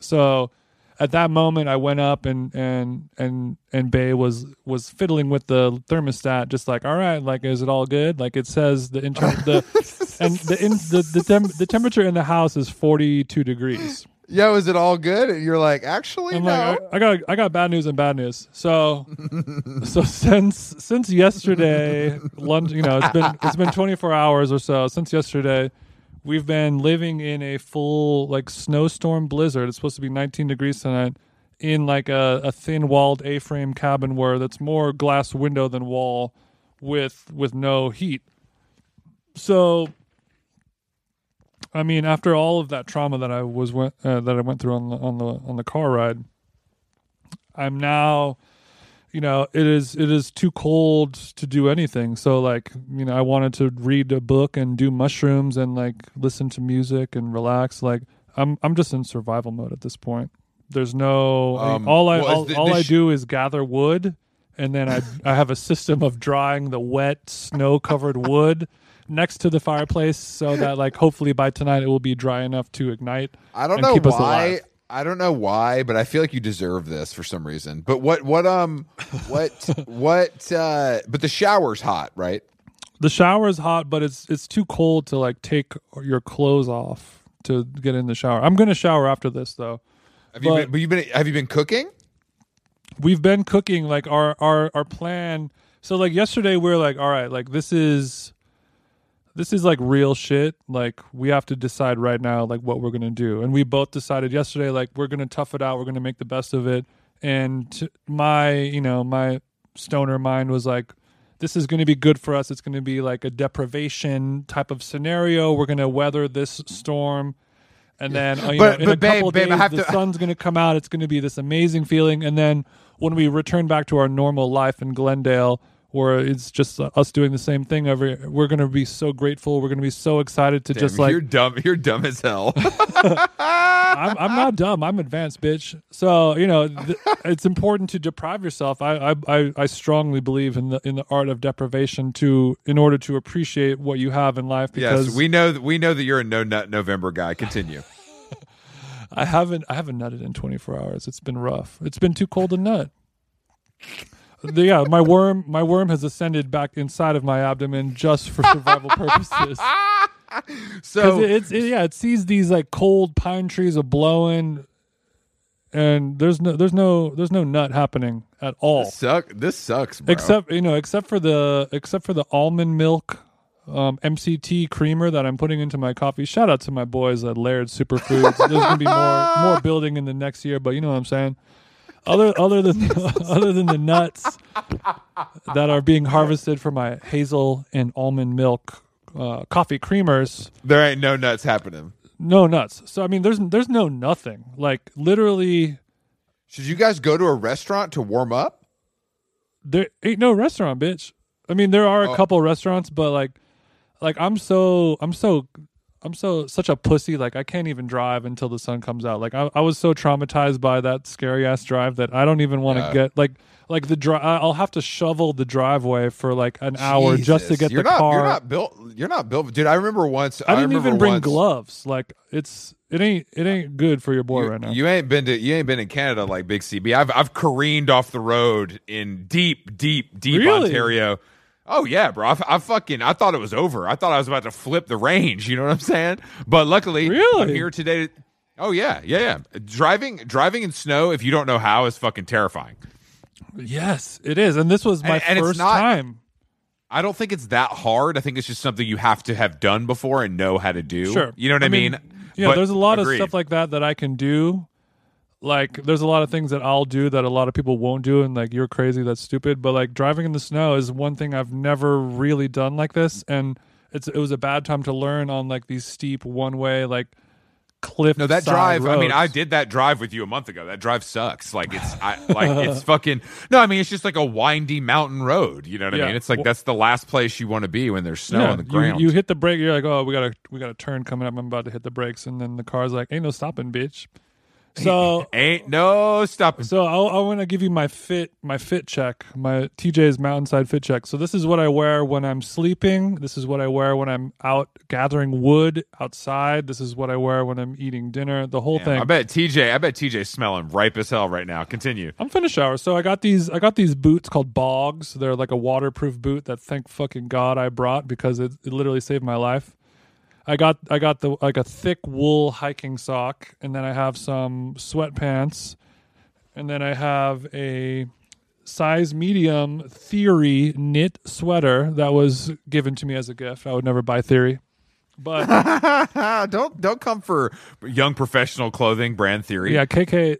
So at that moment I went up and and and and Bay was was fiddling with the thermostat, just like, all right, like is it all good? Like it says the inter- the and the in, the the, tem- the temperature in the house is forty two degrees. Yeah, was it all good? And you're like, actually, I'm no. like, I, I got I got bad news and bad news. So so since since yesterday, lunch, you know, it's been it's been 24 hours or so since yesterday. We've been living in a full like snowstorm blizzard. It's supposed to be 19 degrees tonight in like a, a thin walled A-frame cabin where that's more glass window than wall with with no heat. So I mean, after all of that trauma that I was went, uh, that I went through on the on the on the car ride, I'm now, you know, it is it is too cold to do anything. So like, you know, I wanted to read a book and do mushrooms and like listen to music and relax. Like, I'm I'm just in survival mode at this point. There's no I mean, Um, all I well, all, the- all I sh- do is gather wood, and then I I have a system of drying the wet snow covered wood next to the fireplace so that like hopefully by tonight it will be dry enough to ignite. I don't know why. I don't know why, but I feel like you deserve this for some reason. But what what um what what uh but the shower's hot, right? The shower is hot, but it's it's too cold to like take your clothes off to get in the shower. I'm gonna shower after this though. Have you been but you've been have you been cooking? we've been cooking like our our our plan so like yesterday we are like all right like this is this is like real shit. Like we have to decide right now like what we're gonna do. And we both decided yesterday like we're gonna tough it out. We're gonna make the best of it. And my you know my stoner mind was like this is going to be good for us. It's going to be like a deprivation type of scenario. We're going to weather this storm. And then uh, you But- know, in but a babe, couple babe, days the to- sun's going to come out. It's going to be this amazing feeling. And then when we return back to our normal life in glendale where it's just us doing the same thing every we're going to be so grateful we're going to be so excited to just like you're dumb. You're dumb as hell. I'm, I'm not dumb. I'm advanced, bitch. So you know, th- it's important to deprive yourself. I, I I I strongly believe in the in the art of deprivation to in order to appreciate what you have in life. Because yes, we know that we know that you're a no nut November guy. Continue. I haven't I haven't nutted in 24 hours. It's been rough. It's been too cold to nut. The- yeah, my worm my worm has ascended back inside of my abdomen just for survival purposes. So it's it, yeah, it sees these like cold pine trees are blowing, and there's no there's no there's no nut happening at all. suck. This sucks, bro. Except you know, except for the except for the almond milk um, MCT creamer that I'm putting into my coffee. Shout out to my boys at Laird Superfoods. There's gonna be more more building in the next year, but you know what I'm saying. Other other than other than the nuts that are being harvested from my hazel and almond milk uh, coffee creamers, there ain't no nuts happening. no nuts. So I mean, there's there's no nothing. Like literally, Should you guys go to a restaurant to warm up? there ain't no restaurant, bitch. I mean, there are a Oh. couple restaurants, but like, like I'm so I'm so I'm so such a pussy. Like I can't even drive until the sun comes out. Like I, I was so traumatized by that scary ass drive that I don't even want to Yeah. get like like the drive. I'll have to shovel the driveway for like an hour just to get you're the not, car. You're not built. You're not built, dude. I remember once. I didn't even bring once- gloves. Like it's it ain't it ain't good for your boy You, right now. you ain't been to you ain't been in Canada like Big CB. I've I've careened off the road in deep, deep, deep Really? Ontario. Oh yeah, bro. I, I fucking I thought it was over. I thought I was about to flip the range. You know what I'm saying? But luckily, Really? I'm here today. To, oh yeah, yeah, yeah. Driving driving in snow if you don't know how is fucking terrifying. yes, it is, and this was my And- and first not- time. I don't think it's that hard. I think it's just something you have to have done before and know how to do. Sure. You know what I, mean? Yeah, But there's a lot agreed. of stuff like that that I can do. Like, there's a lot of things that I'll do that a lot of people won't do, and like, you're crazy, that's stupid. But like, driving in the snow is one thing I've never really done like this, and it's it was a bad time to learn on like these steep one way like cliff. No, that drive. I mean. I did that drive with you a month ago. That drive sucks. Like it's, I, like it's fucking. No, I mean it's just like a windy mountain road. You know what Yeah. I mean? It's like Well- that's the last place you want to be when there's snow on the you, ground. you hit the brake. You're like, oh, we got a we got a turn coming up. I'm about to hit the brakes, and then the car's like, ain't no stopping, bitch. So Ain't no stopping. So I, I want to give you my fit, my fit check, my TJ's Mountainside fit check. So this is what I wear when I'm sleeping. This is what I wear when I'm out gathering wood outside. This is what I wear when I'm eating dinner. The whole thing. I bet TJ. I bet TJ's smelling ripe as hell right now. Continue. I'm finished shower. So I got these I got these boots called bogs. They're like a waterproof boot that thank fucking God I brought because it, it literally saved my life. I got I got the like a thick wool hiking sock and then I have some sweatpants and then I have a size medium theory knit sweater that was given to me as a gift. I would never buy theory. But don't don't come for young professional clothing brand theory. Yeah, KK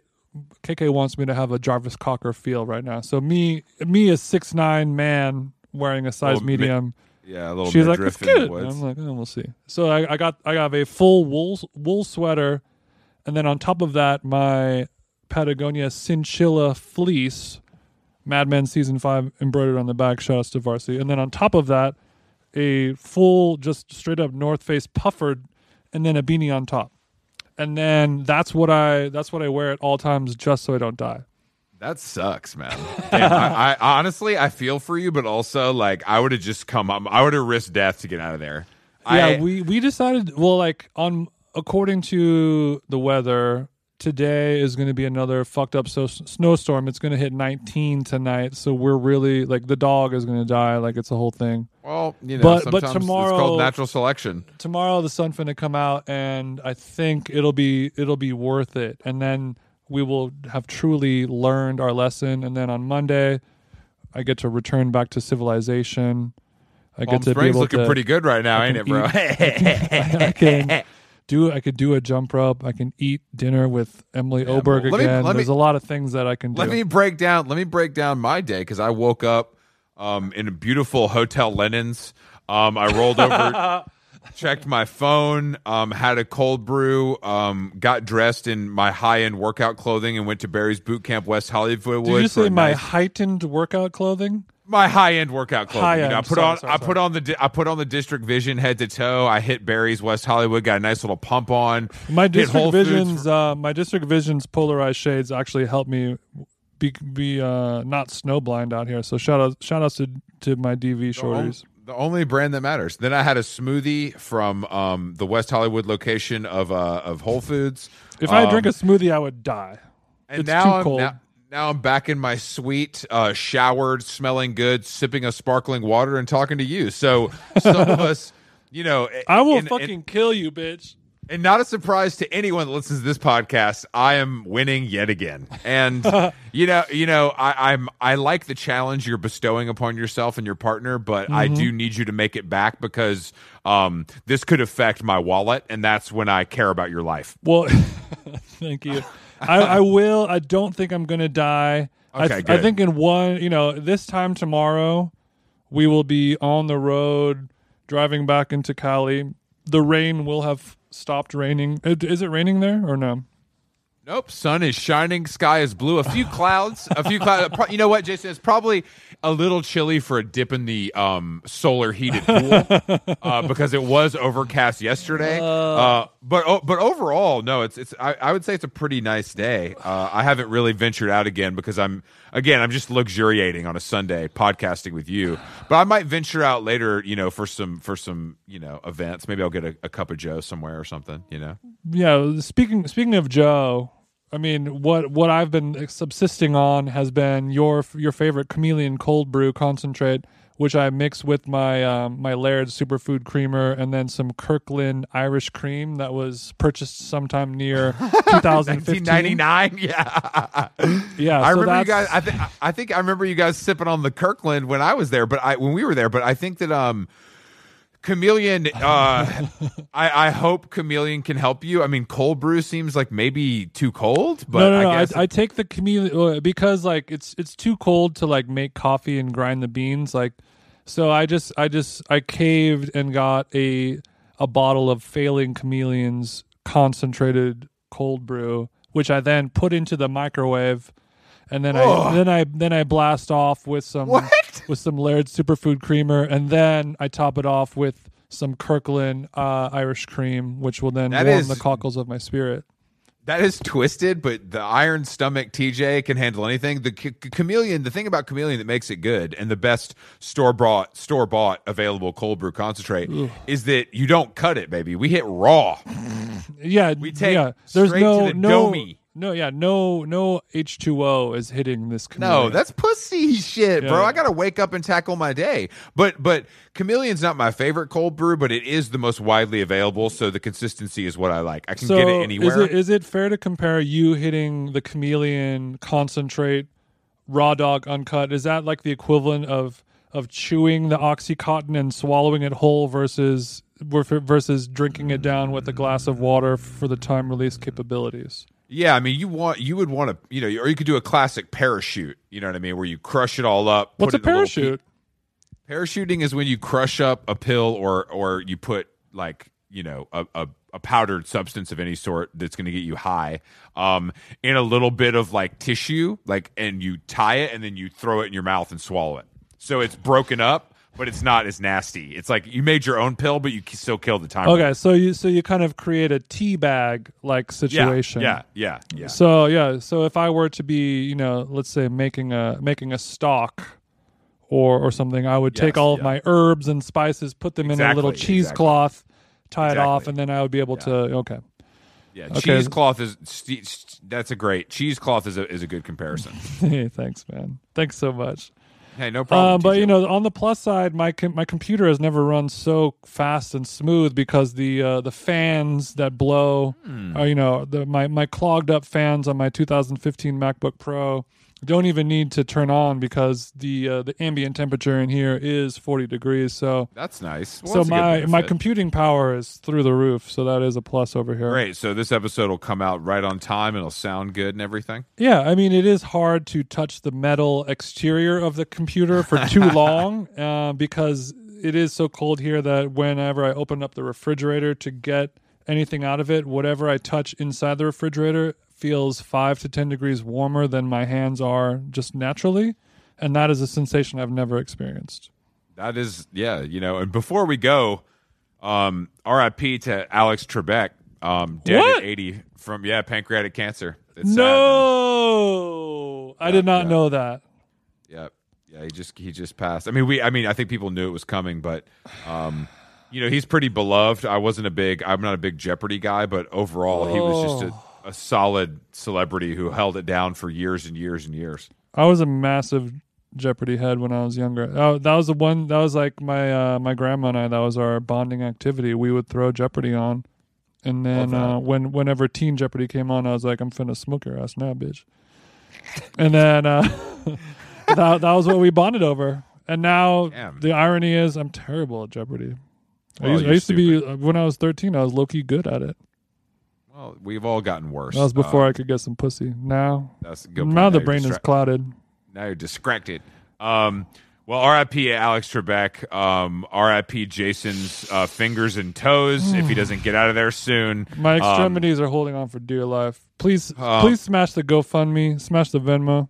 KK wants me to have a Jarvis Cocker feel right now. So me me a six nine man wearing a size oh, Little mi- medium. Yeah. A little She's like, it's in the good. And. I'm like, oh, we'll see. So I, I got I got a full wool wool sweater, and then on top of that, my Patagonia Synchilla fleece, Mad Men season five embroidered on the back. Shout outs to Varsity. And then on top of that, a full just straight up North Face puffer, and then a beanie on top. And then that's what I that's what I wear at all times, just so I don't die. That sucks, man. Damn, I, I honestly I feel for you, but also like I would have just come up. I would have risked death to get out of there. Yeah, I, we we decided. Well, like on according to the weather, today is going to be another fucked up so, snowstorm. It's going to hit 19 tonight, so we're really like the dog is going to die. Like it's a whole thing. well, you know, But- but sometimes it's tomorrow- called natural selection. Tomorrow the sun's going to come out, and I think it'll be it'll be worth it. And then we will have truly learned our lesson. And then on Monday, I get to return back to civilization. I Palm get to be Springs able looking to pretty good right now, ain't it, can bro? I can do I could do a jump rope. I can eat dinner with Emily Oberg well, me- again. me- There's a lot of things that I can do. let me break down. Let me break down my day because I woke up um, in a beautiful hotel linens. Um, I rolled over, checked my phone, um, had a cold brew, um, got dressed in my high end workout clothing, and went to Barry's Boot Camp West Hollywood. Did you say my nice- heightened workout clothing? my high end workout clothing. High You know, I put sorry, on sorry, I sorry. put on the di- I put on the District Vision head to toe. I hit Barry's West Hollywood. Got a nice little pump on. My district visions, uh, my district visions polarized shades actually help me be be uh, not snowblind out here. So shout out shout outs to to my DV shorties. The only brand that matters. Then I had a smoothie from um, the West Hollywood location of uh, of Whole Foods. If I Um, drink a smoothie, I would die. and it's now too I'm, cold. Now, now I'm back in my suite, uh, showered, smelling good, sipping a sparkling water, and talking to you. So some of us, you know, I will in- in- fucking kill you, bitch. And not a surprise to anyone that listens to this podcast, I am winning yet again. And you know, you know, I, I'm I like the challenge you're bestowing upon yourself and your partner, but I Mm-hmm. do need you to make it back because um, this could affect my wallet, and that's when I care about your life. Well, thank you. I, I will. I don't think I'm gonna die. I, Okay, th- good. I think in one, you know, this time tomorrow, we will be on the road driving back into Cali. The rain will have stopped raining. Is it raining there or no? Nope, sun is shining, sky is blue. A few clouds, a few clouds. You know what, Jason? It's probably a little chilly for a dip in the um, solar heated pool uh, because it was overcast yesterday. Uh, but oh, but overall, no, it's it's. I, I would say it's a pretty nice day. Uh, I haven't really ventured out again because I'm again I'm just luxuriating on a Sunday podcasting with you. But I might venture out later, you know, for some for some you know events. Maybe I'll get a, a cup of Joe somewhere or something. You know. Yeah. Speaking speaking of Joe, I mean, what what I've been subsisting on has been your your favorite chameleon cold brew concentrate, which I mix with my um, my Laird superfood creamer and then some Kirkland Irish cream that was purchased sometime near 2015. 1999, yeah. Yeah, I so remember you guys. I think I think I remember you guys sipping on the Kirkland when I was there, but I when we were there. But I think that um, Chameleon. Uh, I I hope Chameleon can help you. I mean, cold brew seems like maybe too cold, but no, no, no. I I, I take the chameleon uh, because like it's it's too cold to like make coffee and grind the beans. Like, so I just I just I caved and got a a bottle of failing chameleons concentrated cold brew, which I then put into the microwave, and then I then I then I blast off with some What? With some Laird superfood creamer, and then I top it off with some Kirkland uh, Irish cream, which will then That warm is- the cockles of my spirit. That is twisted, but the iron stomach TJ can handle anything. The ch- chameleon, the thing about chameleon that makes it good and the best store bought, store bought available cold brew concentrate is that you don't cut it, baby. We hit raw. Yeah, We take yeah. There's straight no to the no domey. No yeah no no H two O is hitting this. No, that's pussy shit, bro. Yeah. I gotta wake up and tackle my day. But but chameleon's not my favorite cold brew, but it is the most widely available, so the consistency is what I like. I can so get it anywhere. Is it is it fair to compare you hitting the chameleon concentrate raw dog uncut? Is that like the equivalent of of chewing the oxycontin and swallowing it whole versus versus drinking it down with a glass of water for the time release capabilities? Yeah, I mean, you want you would want to, you know, or you could do a classic parachute. You know what I mean, where you crush it all up. What's put a it in little pe- parachute? Parachuting is when you crush up a pill or or you put like you know a, a, a powdered substance of any sort that's going to get you high um in a little bit of like tissue like and you tie it and then you throw it in your mouth and swallow it so it's broken up but it's not as nasty it's like you made your own pill but you still kill the time Okay, so you so you kind of create a tea bag like situation. yeah yeah yeah So yeah, so if I were to be, you know, let's say making a making a stock or or something, I would take Yes, all of my herbs and spices, put them in a little Exactly, cheesecloth, tie it off, and then I would be able to. Okay, yeah Okay. cheesecloth is that's a great cheesecloth is a, is a good comparison hey, thanks, man. Thanks so much. Hey no problem Um, but you know, on the plus side, my com- my computer has never run so fast and smooth because the uh, the fans that blow, Hmm. are, you know, the my my clogged up fans on my 2015 MacBook Pro don't even need to turn on because the uh, the ambient temperature in here is 40 degrees. So that's nice Well, so that's my my computing power is through the roof. So that is a plus over here. Great. So this episode will come out right on time. It'll sound good and everything. Yeah, I mean, it is hard to touch the metal exterior of the computer for too long uh, because it is so cold here that whenever I open up the refrigerator to get anything out of it, whatever I touch inside the refrigerator feels five to 10 degrees warmer than my hands are just naturally. And that is a sensation I've never experienced. That is, yeah, you know. And before we go, um, R.I.P. to Alex Trebek, um, dead What? at eighty from yeah pancreatic cancer. It's sad. No, I did not yeah. know that. Yeah, yeah. He just he just passed. I mean, we. I mean, I think people knew it was coming, but um, you know, he's pretty beloved. I wasn't a big. I'm not a big Jeopardy guy, but overall, he was just Oh. a, a solid celebrity who held it down for years and years and years. I was a massive Jeopardy head when I was younger. Oh, that was the one. That was like my uh, my grandma and I. That was our bonding activity. We would throw Jeopardy on, and then uh, when whenever Teen Jeopardy came on, I was like, I'm finna smoke your ass now, bitch. And then uh, that that was what we bonded over. And now Damn. the irony is, I'm terrible at Jeopardy. I used, I used to be uh, when I was 13. I was low key good at it. Well, we've all gotten worse. That was before Uh, I could get some pussy. Now, that's good. now the brain is distra- clouded. now you're distracted. Um, well, R.I.P. Alex Trebek. Um, R.I.P. Jason's uh, fingers and toes if he doesn't get out of there soon. My Um, extremities are holding on for dear life. Please, Um, please smash the GoFundMe, smash the Venmo.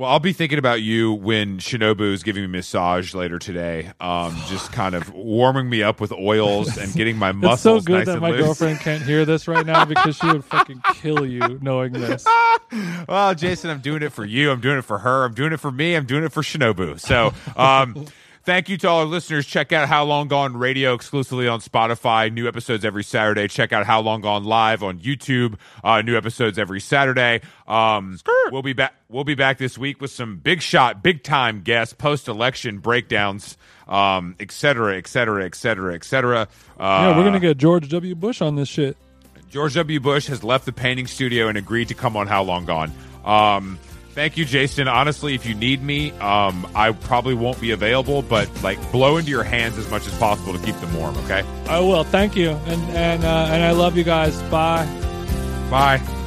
Well, I'll be thinking about you when Shinobu is giving me a massage later today. Um, just kind of warming me up with oils and getting my muscles It's so good nice that my loose. girlfriend can't hear this right now because she would fucking kill you knowing this. well, Jason, I'm doing it for you. I'm doing it for her. I'm doing it for me. I'm doing it for Shinobu. So, um, thank you to all our listeners. Check out How Long Gone Radio exclusively on Spotify. New episodes every Saturday. Check out How Long Gone Live on YouTube. Uh, new episodes every Saturday. Um, we'll be back. We'll be back this week with some big shot, big time guests, post election breakdowns, um, et cetera, et cetera, et cetera, et cetera. Uh, Yeah, we're gonna get George W. Bush on this shit. George W. Bush has left the painting studio and agreed to come on How Long Gone. Um, thank you, Jason. Honestly, if you need me, um, I probably won't be available, but like blow into your hands as much as possible to keep them warm. Okay. I will. Thank you, and and uh, and I love you guys. Bye. Bye.